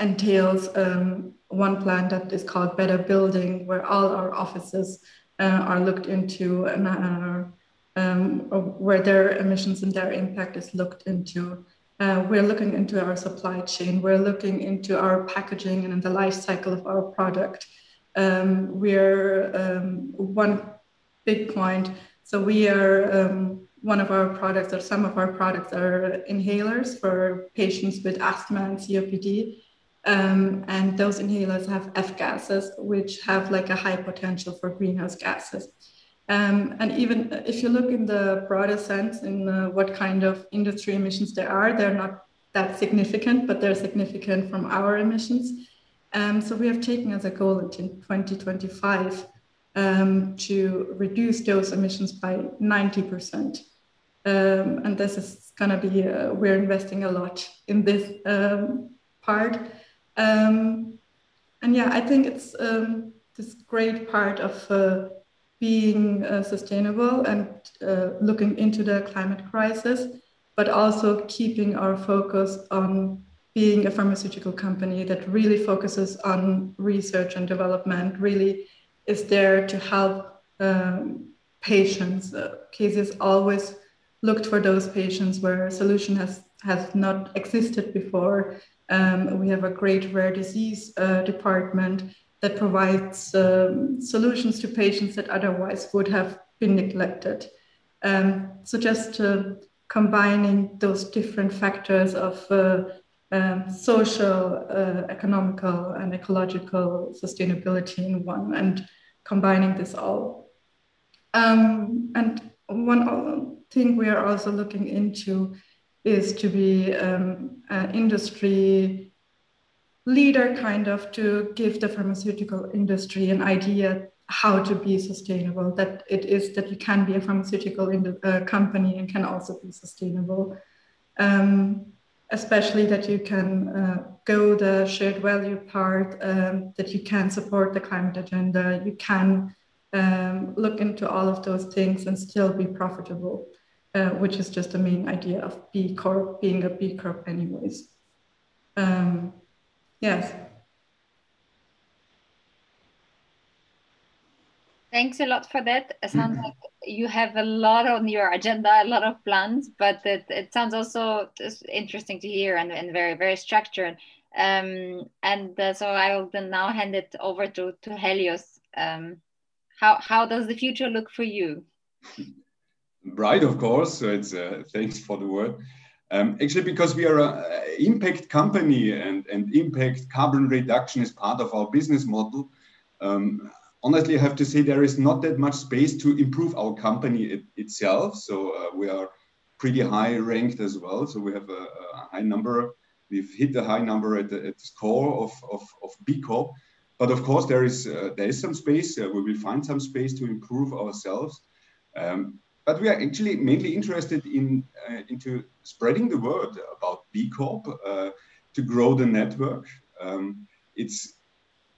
entails um, one plan that is called Better Building, where all our offices uh, are looked into and um, where their emissions and their impact is looked into. Uh, we're looking into our supply chain. We're looking into our packaging and in the life cycle of our product. Um, we're um, one big point. So we are um, one of our products, or some of our products, are inhalers for patients with asthma and COPD. Um, and those inhalers have F gases, which have like a high potential for greenhouse gases. Um, and even if you look in the broader sense in uh, what kind of industry emissions there are, they're not that significant, but they're significant from our emissions. Um, so we have taken as a goal in 2025 um, to reduce those emissions by 90%. Um, and this is going to be, uh, we're investing a lot in this um, part. Um, and yeah, I think it's this great part of uh, being uh, sustainable and uh, looking into the climate crisis, but also keeping our focus on being a pharmaceutical company that really focuses on research and development, really is there to help um, patients. Uh, Chiesi's always looked for those patients where a solution has, has not existed before. Um, we have a great rare disease uh, department that provides um, solutions to patients that otherwise would have been neglected. Um, so just uh, combining those different factors of uh, um, social, uh, economical, and ecological sustainability in one, and combining this all. Um, and one thing we are also looking into is to be um, an industry leader kind of to give the pharmaceutical industry an idea how to be sustainable that it is that you can be a pharmaceutical in uh, company and can also be sustainable um, especially that you can uh, go the shared value part um, that you can support the climate agenda you can um, look into all of those things and still be profitable, uh, which is just the main idea of B Corp being a B Corp, anyways. Um, yes. Thanks a lot for that. It sounds like you have a lot on your agenda, a lot of plans, but it, it sounds also interesting to hear and, and very, very structured. Um, and uh, so I will then now hand it over to, to Helioz. Um, how, how does the future look for you? Bright, of course. So it's uh, thanks for the word. Um, actually, because we are an impact company and, and impact carbon reduction is part of our business model, um, honestly, I have to say there is not that much space to improve our company it, itself. So uh, we are pretty high ranked as well. So we have a, a high number. We've hit the high number at the, at the score of, of, of B Corp. But of course, there is uh, there is some space. Uh, we will find some space to improve ourselves. Um, but we are actually mainly interested in uh, into spreading the word about B Corp uh, to grow the network. Um, it's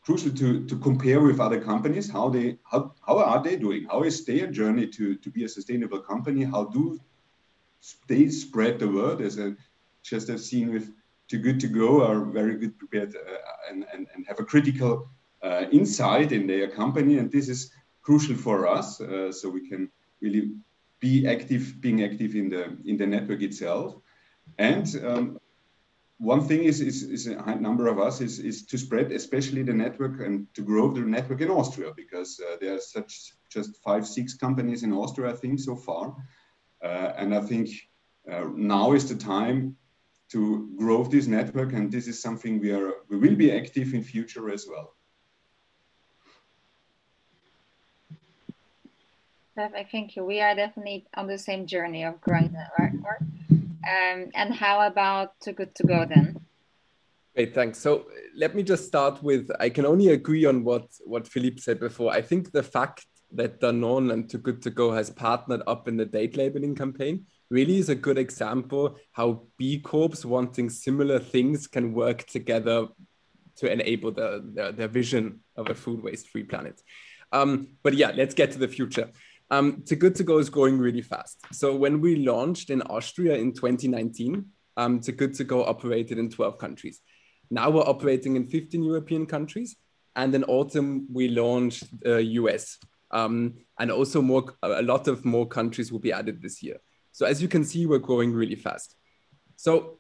crucial to, to compare with other companies how they how, how are they doing? How is their journey to, to be a sustainable company? How do they spread the word? As i just have seen with too good to go are very good prepared uh, and, and, and have a critical uh, insight in their company and this is crucial for us uh, so we can really be active being active in the in the network itself. And um, one thing is, is, is, a number of us is, is to spread especially the network and to grow the network in Austria because uh, there are such just five, six companies in Austria, I think, so far. Uh, and I think uh, now is the time to grow this network and this is something we are we will be active in future as well. Perfect, thank you. We are definitely on the same journey of growing the network. Um, and how about Too Good To Go then? Great, thanks. So let me just start with, I can only agree on what, what Philippe said before. I think the fact that Danone and Too Good To Go has partnered up in the date labeling campaign really is a good example how B Corps wanting similar things can work together to enable the, the, vision of a food waste free planet. Um, but yeah, let's get to the future. Um, Too Good To Go is growing really fast. So when we launched in Austria in 2019, um, Too Good To Go operated in 12 countries. Now we're operating in 15 European countries. And in autumn, we launched uh, US. Um, and also more, a lot of more countries will be added this year. So as you can see, we're growing really fast. So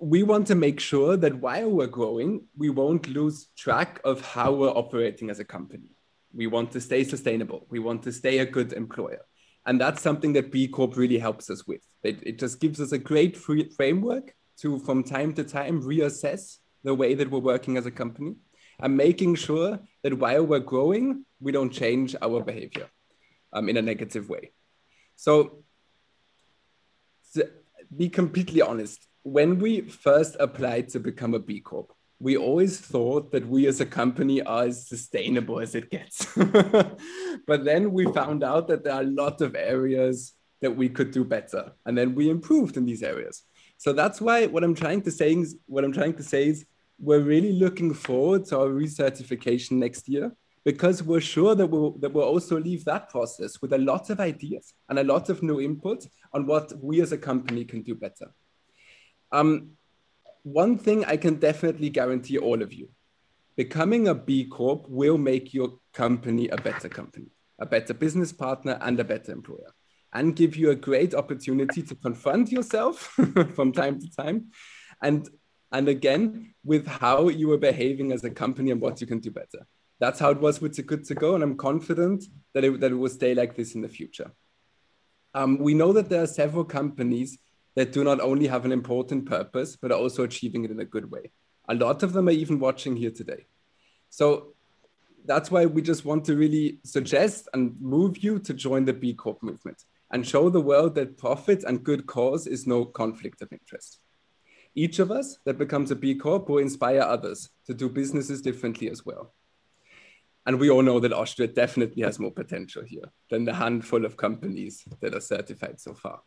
we want to make sure that while we're growing, we won't lose track of how we're operating as a company. We want to stay sustainable. We want to stay a good employer. And that's something that B Corp really helps us with. It, it just gives us a great framework to, from time to time, reassess the way that we're working as a company and making sure that while we're growing, we don't change our behavior um, in a negative way. So, to be completely honest, when we first applied to become a B Corp, we always thought that we as a company are as sustainable as it gets. but then we found out that there are a lot of areas that we could do better. And then we improved in these areas. So that's why what I'm trying to say is what I'm trying to say is we're really looking forward to our recertification next year because we're sure that we'll, that we'll also leave that process with a lot of ideas and a lot of new input on what we as a company can do better. Um, one thing I can definitely guarantee all of you becoming a B Corp will make your company a better company, a better business partner, and a better employer, and give you a great opportunity to confront yourself from time to time. And, and again, with how you are behaving as a company and what you can do better. That's how it was with Too Good To Go. And I'm confident that it, that it will stay like this in the future. Um, we know that there are several companies that do not only have an important purpose, but are also achieving it in a good way. A lot of them are even watching here today. So that's why we just want to really suggest and move you to join the B Corp movement and show the world that profit and good cause is no conflict of interest. Each of us that becomes a B Corp will inspire others to do businesses differently as well. And we all know that Austria definitely has more potential here than the handful of companies that are certified so far.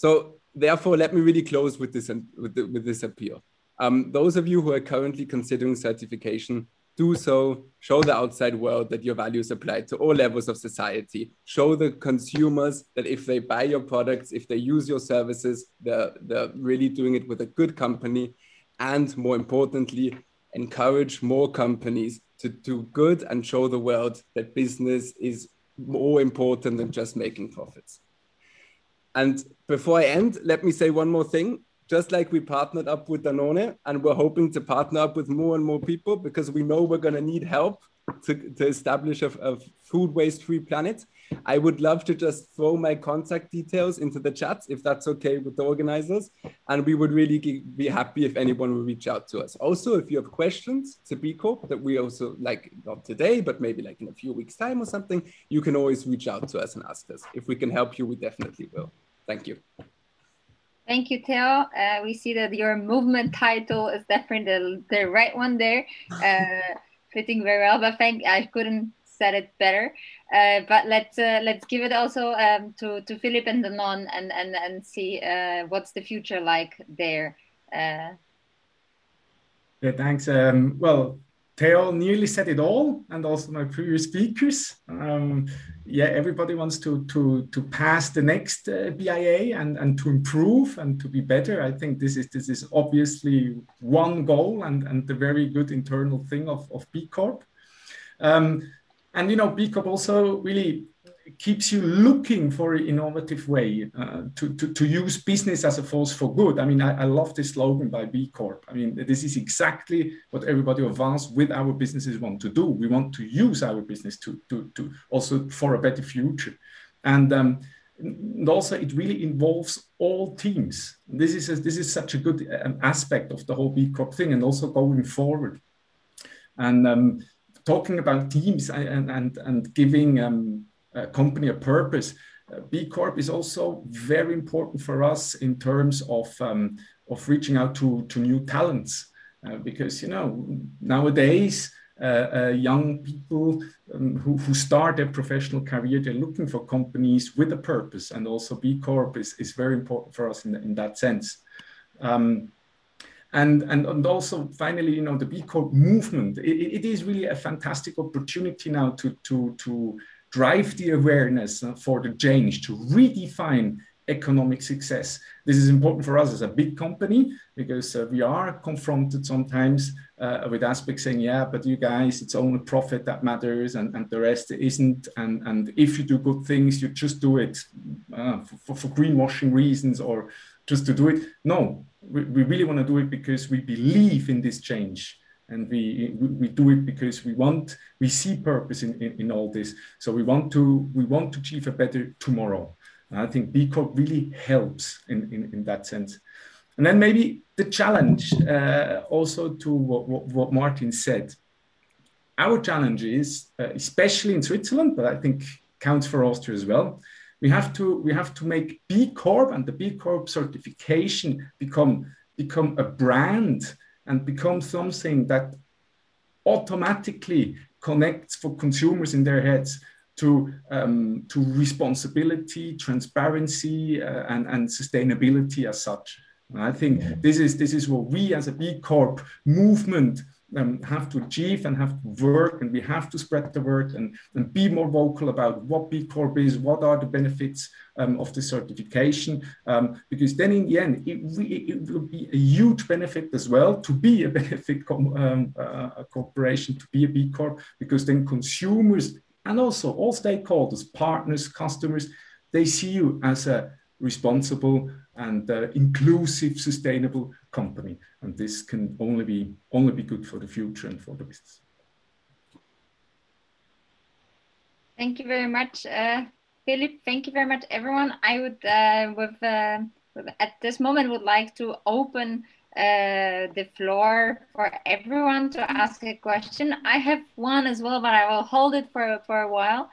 So therefore, let me really close with this with, the, with this appeal. Um, those of you who are currently considering certification, do so, show the outside world that your values apply to all levels of society. Show the consumers that if they buy your products, if they use your services, they're, they're really doing it with a good company. And more importantly, encourage more companies to do good and show the world that business is more important than just making profits. And before I end, let me say one more thing. Just like we partnered up with Danone, and we're hoping to partner up with more and more people because we know we're going to need help to, to establish a, a food waste free planet. I would love to just throw my contact details into the chat if that's okay with the organizers. And we would really be happy if anyone would reach out to us. Also, if you have questions to B Corp that we also like, not today, but maybe like in a few weeks' time or something, you can always reach out to us and ask us. If we can help you, we definitely will. Thank you. Thank you, Theo. Uh, we see that your movement title is definitely the, the right one there. Uh, fitting very well, but thank I couldn't said it better. Uh, but let's uh, let's give it also um, to to Philip and Danone and and and see uh, what's the future like there. Uh. yeah, thanks. Um, well, Theo nearly said it all, and also my previous speakers. Um, yeah, everybody wants to to to pass the next uh, BIA and and to improve and to be better. I think this is this is obviously one goal and and the very good internal thing of of B Corp. Um, and you know, B Corp also really keeps you looking for an innovative way uh, to, to, to use business as a force for good. I mean, I, I, love this slogan by B Corp. I mean, this is exactly what everybody of us with our businesses want to do. We want to use our business to, to, to also for a better future. And, um, and also it really involves all teams. This is, a, this is such a good um, aspect of the whole B Corp thing and also going forward. And um, talking about teams and, and, and giving a company a purpose, uh, B Corp is also very important for us in terms of, um, of reaching out to, to new talents. Uh, because, you know, nowadays, uh, uh, young people um, who, who start their professional career, they're looking for companies with a purpose. And also B Corp is, is very important for us in, in that sense. Um, and, and, and also finally, you know, the B Corp movement, it, it is really a fantastic opportunity now to, to, to drive the awareness for the change, to redefine economic success. This is important for us as a big company because uh, we are confronted sometimes uh, with aspects saying, yeah, but you guys, it's only profit that matters and, and the rest isn't. And, and if you do good things, you just do it uh, for, for greenwashing reasons or just to do it. No, we, we really want to do it because we believe in this change and we, we, do it because we want we see purpose in, in, in, all this. So we want to we want to achieve a better tomorrow. And i think b corp really helps in, in, in that sense. And then maybe the challenge uh, also to what, what, what, martin said. Our challenge is uh, especially in switzerland but i think counts for austria as well. We have to we have to make B Corp and the B Corp certification become become a brand and become something that automatically connects for consumers in their heads to um, to responsibility, transparency, uh, and and sustainability as such. And I think this is this is what we as a B Corp movement um, have to achieve and have to work and we have to spread the word and, and be more vocal about what B Corp is, what are the benefits um, of the certification, um, because then in the end, it, it, will be a huge benefit as well to be a benefit um, uh, corporation, to be a B Corp, because then consumers and also all stakeholders, partners, customers, they see you as a responsible and uh, inclusive, sustainable company. And this can only be only be good for the future and for the business. Thank you very much, uh, Philip. Thank you very much, everyone. I would, uh, with, uh, with, at this moment, would like to open uh, the floor for everyone to ask a question. I have one as well, but I will hold it for for a while.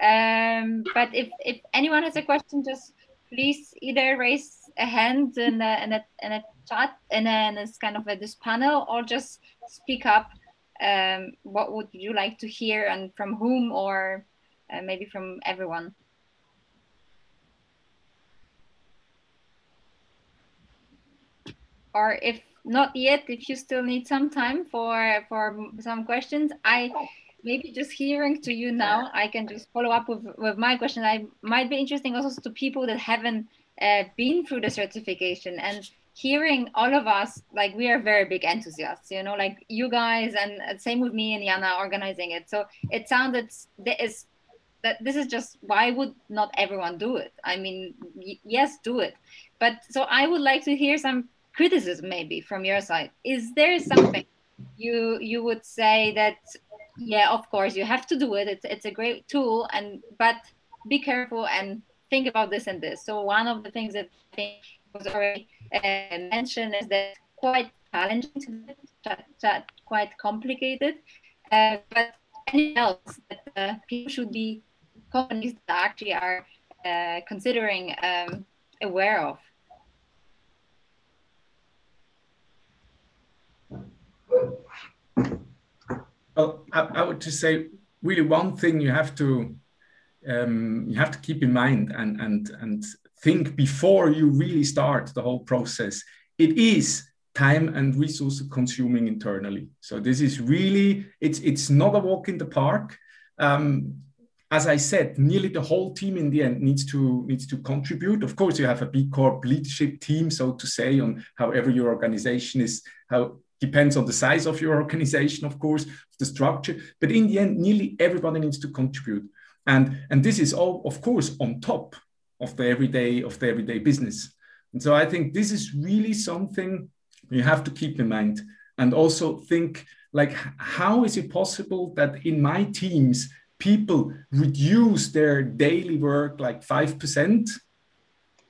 Um, but if if anyone has a question, just please either raise a hand in a, in a, in a chat in, a, in this kind of a, this panel or just speak up um, what would you like to hear and from whom or uh, maybe from everyone or if not yet. If you still need some time for for some questions, I maybe just hearing to you now, I can just follow up with, with my question. I might be interesting also to people that haven't uh, been through the certification and hearing all of us like we are very big enthusiasts you know like you guys and same with me and yana organizing it. So it sounded is that this is just why would not everyone do it? I mean yes do it. But so i would like to hear some criticism maybe from your side. Is there something you you would say that yeah of course you have to do it. It's, it's a great tool and but be careful and think about this and this. So one of the things that i think was already uh, mentioned is that quite challenging quite complicated. Uh, but anything else that uh, people should be companies that actually are uh, considering um, aware of? Well, I, I, would just say really one thing you have to um, you have to keep in mind and and and think before you really start the whole process. It is time and resource consuming internally. So this is really it's it's not a walk in the park. Um, as I said, nearly the whole team in the end needs to needs to contribute. Of course, you have a B Corp leadership team, so to say, on however your organization is, how depends on the size of your organization, of course, the structure. But in the end, nearly everybody needs to contribute. And, and this is all, of course, on top of the everyday of the everyday business. And so I think this is really something you have to keep in mind. And also think like, how is it possible that in my teams, people reduce their daily work like 5%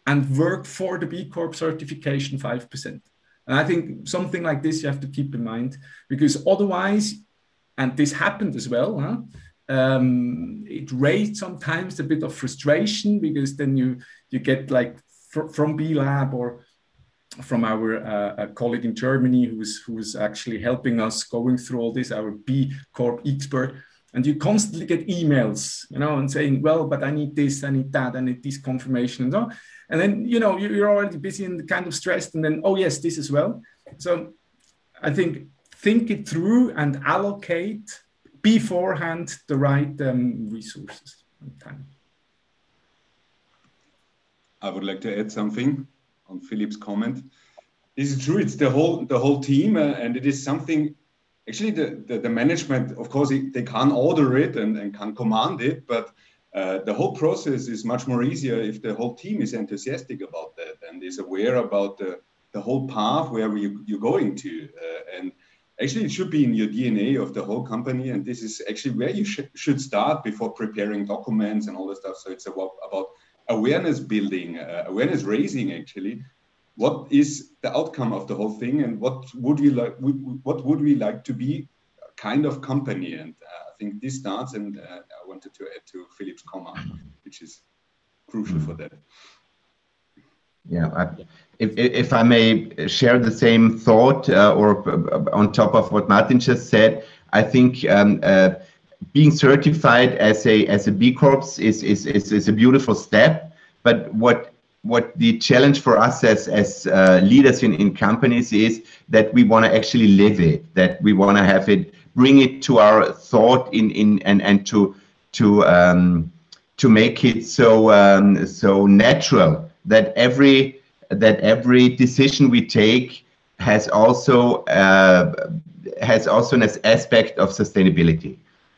and work for the B Corp certification 5%? And I think something like this you have to keep in mind because otherwise, and this happened as well, huh? Um, it raised sometimes a bit of frustration because then you you get like fr- from B Lab or from our uh, colleague in Germany who's who's actually helping us going through all this, our B Corp expert. And you constantly get emails, you know, and saying, well, but I need this, I need that, I need this confirmation and so on and then you know you're already busy and kind of stressed and then oh yes this as well so i think think it through and allocate beforehand the right um, resources and time i would like to add something on philip's comment this is true it's the whole the whole team uh, and it is something actually the, the, the management of course they can't order it and, and can command it but uh, the whole process is much more easier if the whole team is enthusiastic about that and is aware about the, the whole path where you, you're going to. Uh, and actually, it should be in your DNA of the whole company. And this is actually where you sh should start before preparing documents and all that stuff. So it's about, about awareness building, uh, awareness raising, actually. What is the outcome of the whole thing, and what would we like? What would we like to be, kind of company? And uh, I think this starts, and uh, I wanted to add to Philip's comment, which is crucial for that. Yeah, I, if, if I may share the same thought uh, or on top of what Martin just said, I think um, uh, being certified as a as a B Corp is, is, is, is a beautiful step. But what what the challenge for us as as uh, leaders in, in companies is that we want to actually live it, that we want to have it bring it to our thought in in and and to to um, to make it so um, so natural that every that every decision we take has also uh, has also an aspect of sustainability,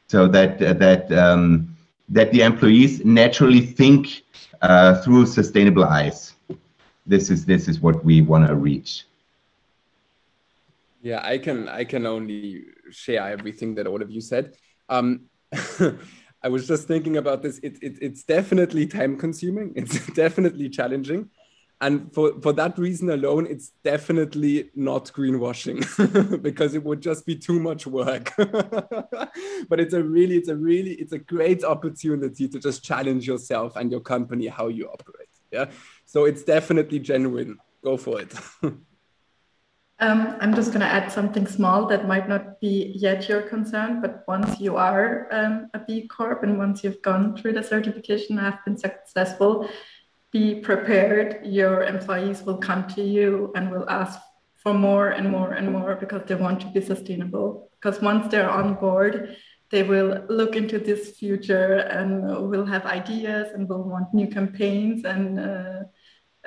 so that uh, that um, that the employees naturally think uh, through sustainable eyes. This is this is what we want to reach. Yeah, I can I can only share everything that all of you said. Um, I was just thinking about this. It, it, it's definitely time consuming. It's definitely challenging. And for, for that reason alone, it's definitely not greenwashing because it would just be too much work. but it's a really, it's a really, it's a great opportunity to just challenge yourself and your company how you operate. Yeah. So it's definitely genuine. Go for it. Um, I'm just going to add something small that might not be yet your concern, but once you are um, a B Corp and once you've gone through the certification and have been successful, be prepared. Your employees will come to you and will ask for more and more and more because they want to be sustainable. Because once they're on board, they will look into this future and will have ideas and will want new campaigns and uh,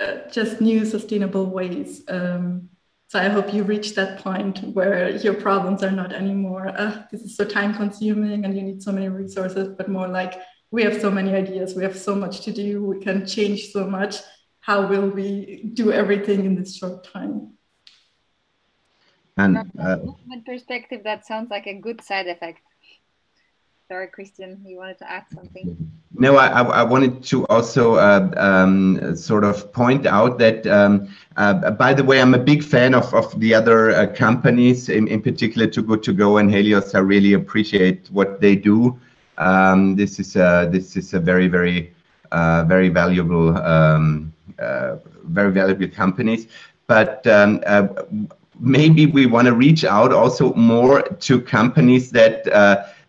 uh, just new sustainable ways. Um, so I hope you reach that point where your problems are not anymore, uh, this is so time consuming and you need so many resources, but more like we have so many ideas, we have so much to do, we can change so much. How will we do everything in this short time? And from uh, movement perspective, that sounds like a good side effect. Sorry, Christian, you wanted to add something? No, I, I wanted to also uh, um, sort of point out that, um, uh, by the way, I'm a big fan of, of the other uh, companies, in, in particular Too Good To Go and Helioz. I really appreciate what they do. Um, this is a, this is a very, very, uh, very valuable, um, uh, very valuable companies. But um, uh, maybe we want to reach out also more to companies that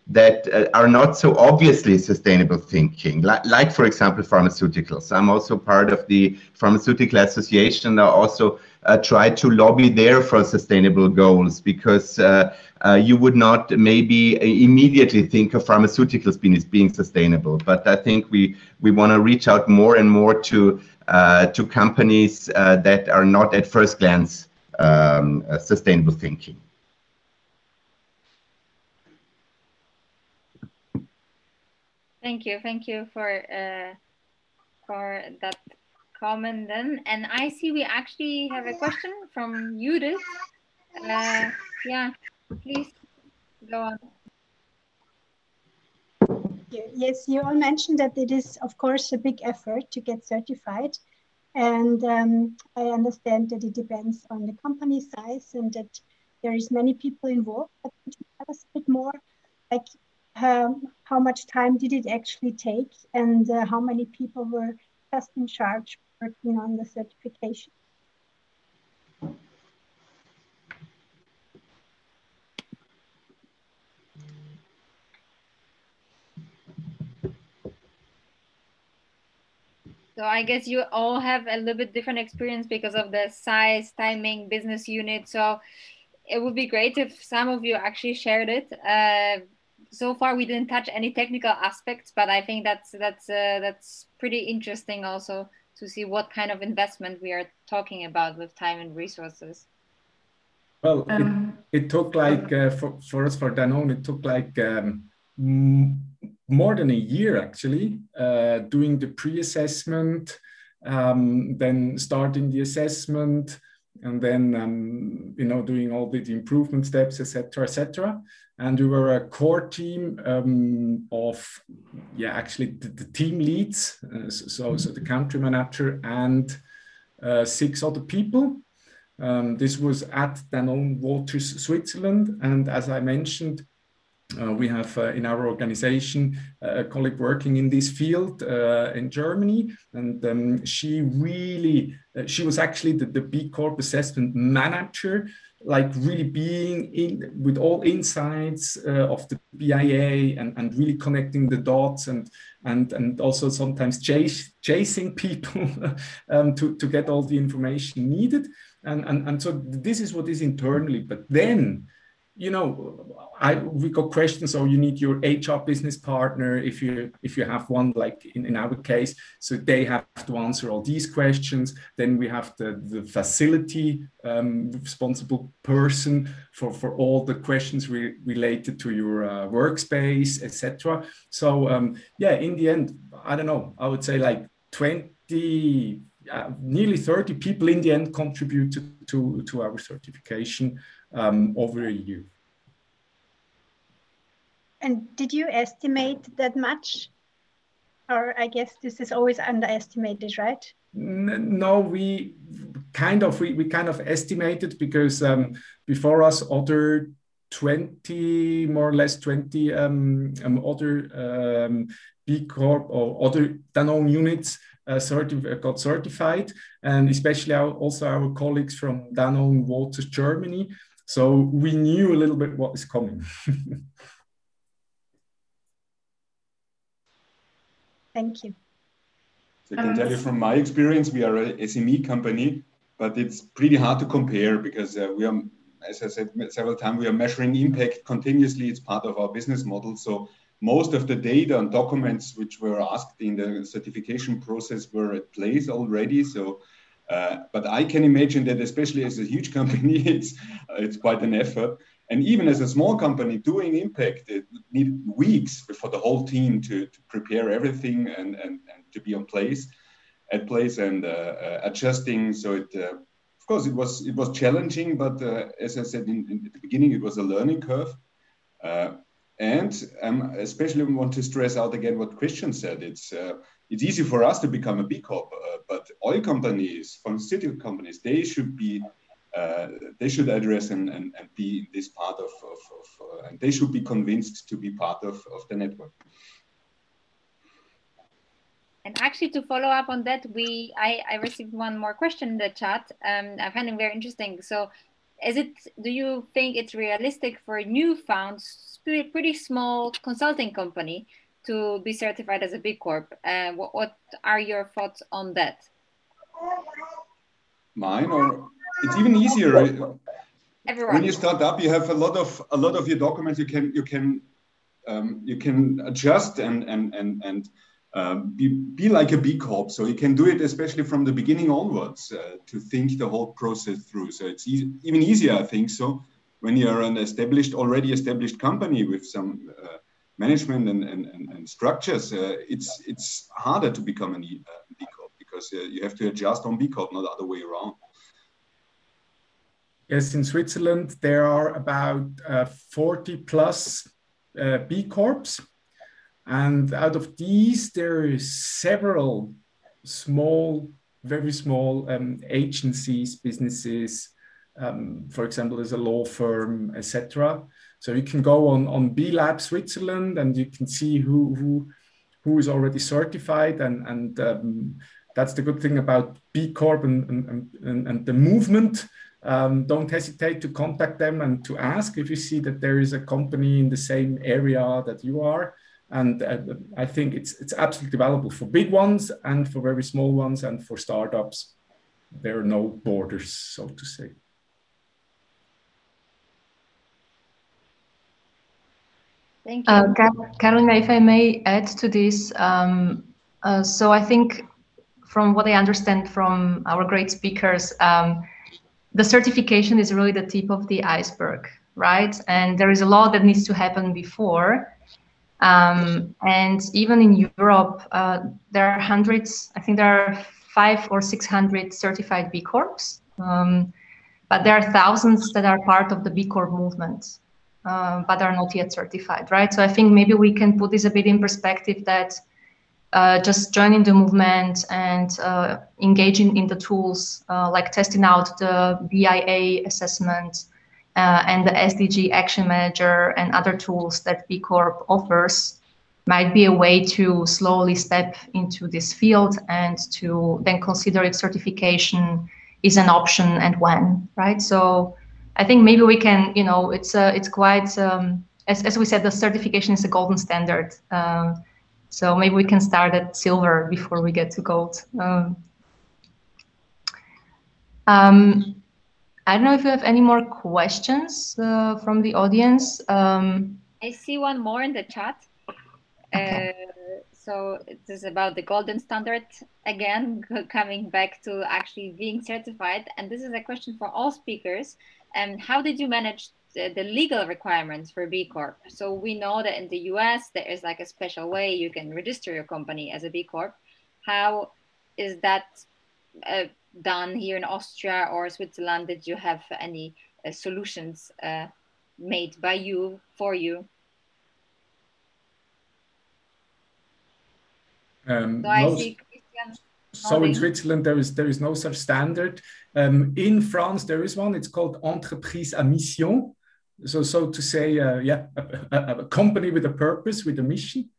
that uh, are not so obviously sustainable thinking, like, like, for example, pharmaceuticals. I'm also part of the Pharmaceutical Association. I also uh, try to lobby there for sustainable goals because uh, uh you would not maybe immediately think of pharmaceuticals being, being sustainable. But I think we, we want to reach out more and more to, uh, to companies uh, that are not at first glance um, sustainable thinking. Thank you, thank you for uh, for that comment then. And I see we actually have a question from Judith. Uh, yeah, please go on. Yes, you all mentioned that it is, of course, a big effort to get certified. And um, I understand that it depends on the company size and that there is many people involved. But could you tell us a bit more, like um, how much time did it actually take and uh, how many people were just in charge working on the certification? So I guess you all have a little bit different experience because of the size, timing, business unit. So it would be great if some of you actually shared it. Uh, so far we didn't touch any technical aspects, but I think that's that's uh, that's pretty interesting also to see what kind of investment we are talking about with time and resources. Well, um, it, it, took like uh, for, for us for Danone, it took like um, more than a year actually, uh, doing the pre-assessment, um, then starting the assessment, and then um, you know doing all the, improvement steps, etc., etc and we were a core team um, of yeah actually the, the team leads uh, so, so the country manager and uh, six other people um, this was at Danone Waters Switzerland and as I mentioned uh, we have uh, in our organization uh, a colleague working in this field uh, in Germany, and um, she really, uh, she was actually the, the B Corp assessment manager like really being in with all insights uh, of the BIA and, and really connecting the dots and and and also sometimes chase, chasing people um, to, to get all the information needed. And, and and so this is what is internally. But then you know, I we got questions. So you need your HR business partner if you if you have one, like in, in our case. So they have to answer all these questions. Then we have the the facility um, responsible person for for all the questions re related to your uh, workspace, etc. So um, yeah, in the end, I don't know. I would say like twenty. Uh, nearly 30 people in the end contributed to, to our certification um, over a year. And did you estimate that much? Or I guess this is always underestimated, right? No, we kind of we, we kind of estimated because um, before us other 20 more or less 20 um, um, other um, B Corp or other Danone units Uh, certi uh, got certified, and especially our, also our colleagues from Danone Waters Germany so we knew a little bit what is coming. Thank you. So I can um, tell you from my experience, we are a SME company, but it's pretty hard to compare because uh, we are, as I said several times, we are measuring impact continuously. It's part of our business model. So most of the data and documents which were asked in the certification process were at place already. So, uh, but I can imagine that especially as a huge company, it's uh, it's quite an effort. And even as a small company doing impact, it needed weeks for the whole team to, to prepare everything and, and, and to be on place, at place and uh, uh, adjusting. So it, uh, of course, it was it was challenging, but uh, as I said in, in, the beginning, it was a learning curve. And um, especially want to stress out again what Christian said. It's uh, it's easy for us to become a B Corp, uh, but oil companies, pharmaceutical companies, they should be uh, they should address and, and, and be this part of, of, of uh, and they should be convinced to be part of, of the network. And actually, to follow up on that, we I, I received one more question in the chat. Um, I find it very interesting. So, is it do you think it's realistic for new found pretty small consulting company to be certified as a B Corp. Uh, what, what are your thoughts on that? Mine, or it's even easier. Everyone. When you start up, you have a lot of a lot of your documents. You can you can um, you can adjust and and and and um, be, be like a B Corp. So you can do it especially from the beginning onwards uh, to think the whole process through. So it's e even easier, I think so, when you're an established, already established company with some uh, management and, and, and, structures, uh, it's it's harder to become an uh, B Corp because uh, you have to adjust on B Corp, not the other way around. Yes, in Switzerland there are about uh, 40 plus B Corps, and out of these there is several small, very small um, agencies, businesses um, for example, as a law firm, etc. So you can go on on B Lab Switzerland and you can see who who who is already certified and and um, that's the good thing about B Corp and and, and, and the movement. Um, don't hesitate to contact them and to ask if you see that there is a company in the same area that you are. And uh, I think it's it's absolutely valuable for big ones and for very small ones and for startups. There are no borders, so to say. Thank you. Uh, Carolina, if I may add to this, um, uh, so I think from what I understand from our great speakers, um, the certification is really the tip of the iceberg, right? And there is a lot that needs to happen before. Um, and even in Europe, uh, there are hundreds, I think there are five or 600 certified B Corps, um, but there are thousands that are part of the B Corp movement uh, but are not yet certified, right? So I think maybe we can put this a bit in perspective that uh, just joining the movement and uh, engaging in the tools uh, like testing out the BIA assessment uh, and the SDG Action Manager and other tools that B Corp offers might be a way to slowly step into this field and to then consider if certification is an option and when, right? So I think maybe we can, you know, it's uh, it's quite um, as as we said, the certification is a golden standard. Um, so maybe we can start at silver before we get to gold. Um, um, I don't know if you have any more questions uh, from the audience. Um, I see one more in the chat. Okay. Uh, so it is about the golden standard again, coming back to actually being certified. And this is a question for all speakers. And how did you manage the, the, legal requirements for B Corp? So we know that in the US, there is like a special way you can register your company as a B Corp. How is that uh, done here in Austria or Switzerland? Did you have any uh, solutions uh, made by you for you? Um, so I see Christian so in Switzerland, there is there is no such standard. Um, in France, there is one. It's called entreprise à mission. So so to say, uh, yeah, a, a, a, company with a purpose, with a mission,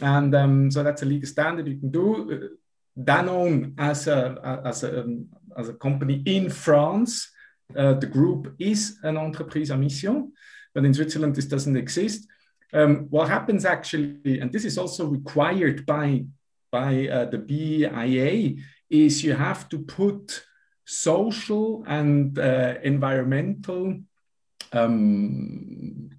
and um, so that's a legal standard you can do. Uh, Danone as a as a um, as a company in France, uh, the group is an entreprise à mission, but in Switzerland this doesn't exist. Um, what happens actually, and this is also required by by uh, the BIA is you have to put social and uh, environmental um,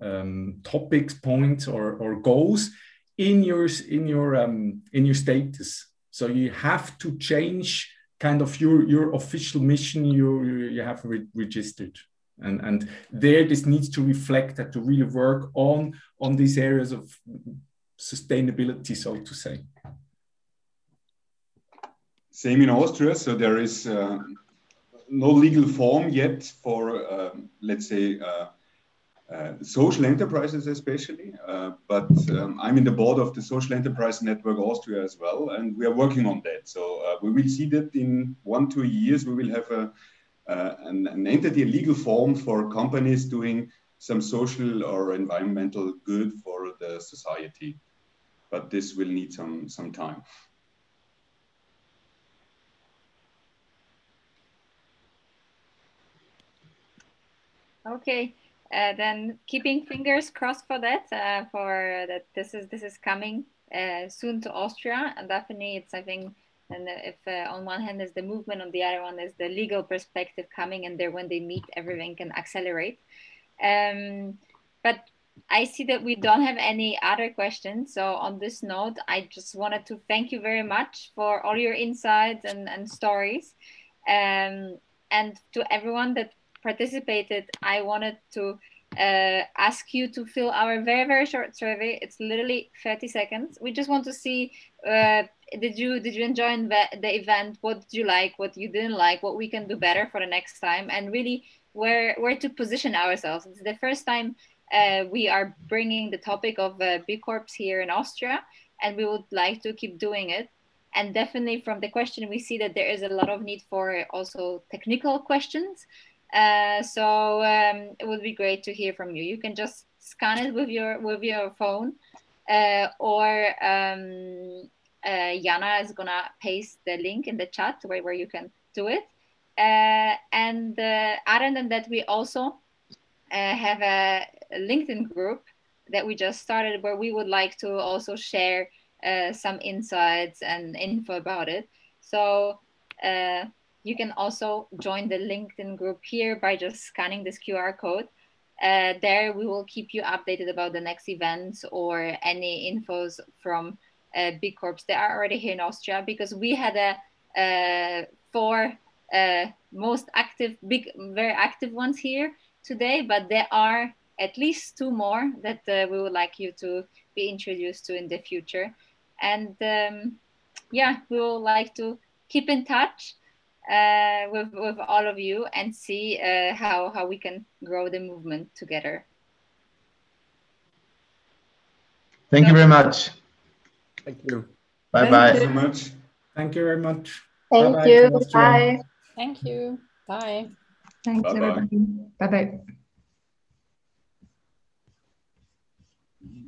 um, topics, points, or, or goals in your in your um, in your status. So you have to change kind of your your official mission you you have re registered, and and there this needs to reflect that to really work on on these areas of sustainability, so to say. Same in Austria. So there is uh, no legal form yet for, uh, let's say, uh, uh, social enterprises especially, uh, but um, I'm in the board of the Social Enterprise Network Austria as well, and we are working on that. So we will see that in one, two years, we will have a, an, an, entity, a legal form for companies doing some social or environmental good for the society. But this will need some, some time. Okay. Uh, then keeping fingers crossed for that, uh, for that this is this is coming uh, soon to Austria, and definitely it's I think, and if uh, on one hand is the movement, on the other one is the legal perspective coming, and there when they meet, everything can accelerate. Um, but I see that we don't have any other questions. So on this note, I just wanted to thank you very much for all your insights and, and stories. Um, and to everyone that participated, I wanted to uh, ask you to fill our very very short survey. It's literally 30 seconds. We just want to see uh, did you did you enjoy the event? What did you like? What you didn't like? What we can do better for the next time? And really where where to position ourselves. It's the first time uh, we are bringing the topic of uh, B Corps here in Austria, and we would like to keep doing it. And definitely from the question, we see that there is a lot of need for also technical questions. Uh, so um, it would be great to hear from you. You can just scan it with your with your phone, uh, or um, uh, Jana is gonna paste the link in the chat where, where you can do it. Uh, and uh, other than that, we also have a, LinkedIn group that we just started where we would like to also share some insights and info about it. So you can also join the LinkedIn group here by just scanning this QR code. Uh, there we will keep you updated about the next events or any infos from uh, B Corps that are already here in Austria because we had a four uh, most active, big, very active ones here today, but there are at least two more that uh, we would like you to be introduced to in the future. And um, yeah, we would like to keep in touch uh, with with all of you and see uh, how how we can grow the movement together. Thank you very much. Thank you. Bye bye. Thank you so much. Thank you very much. Thank bye you. Bye. Thank you. Bye. Thanks, bye everybody. Bye bye.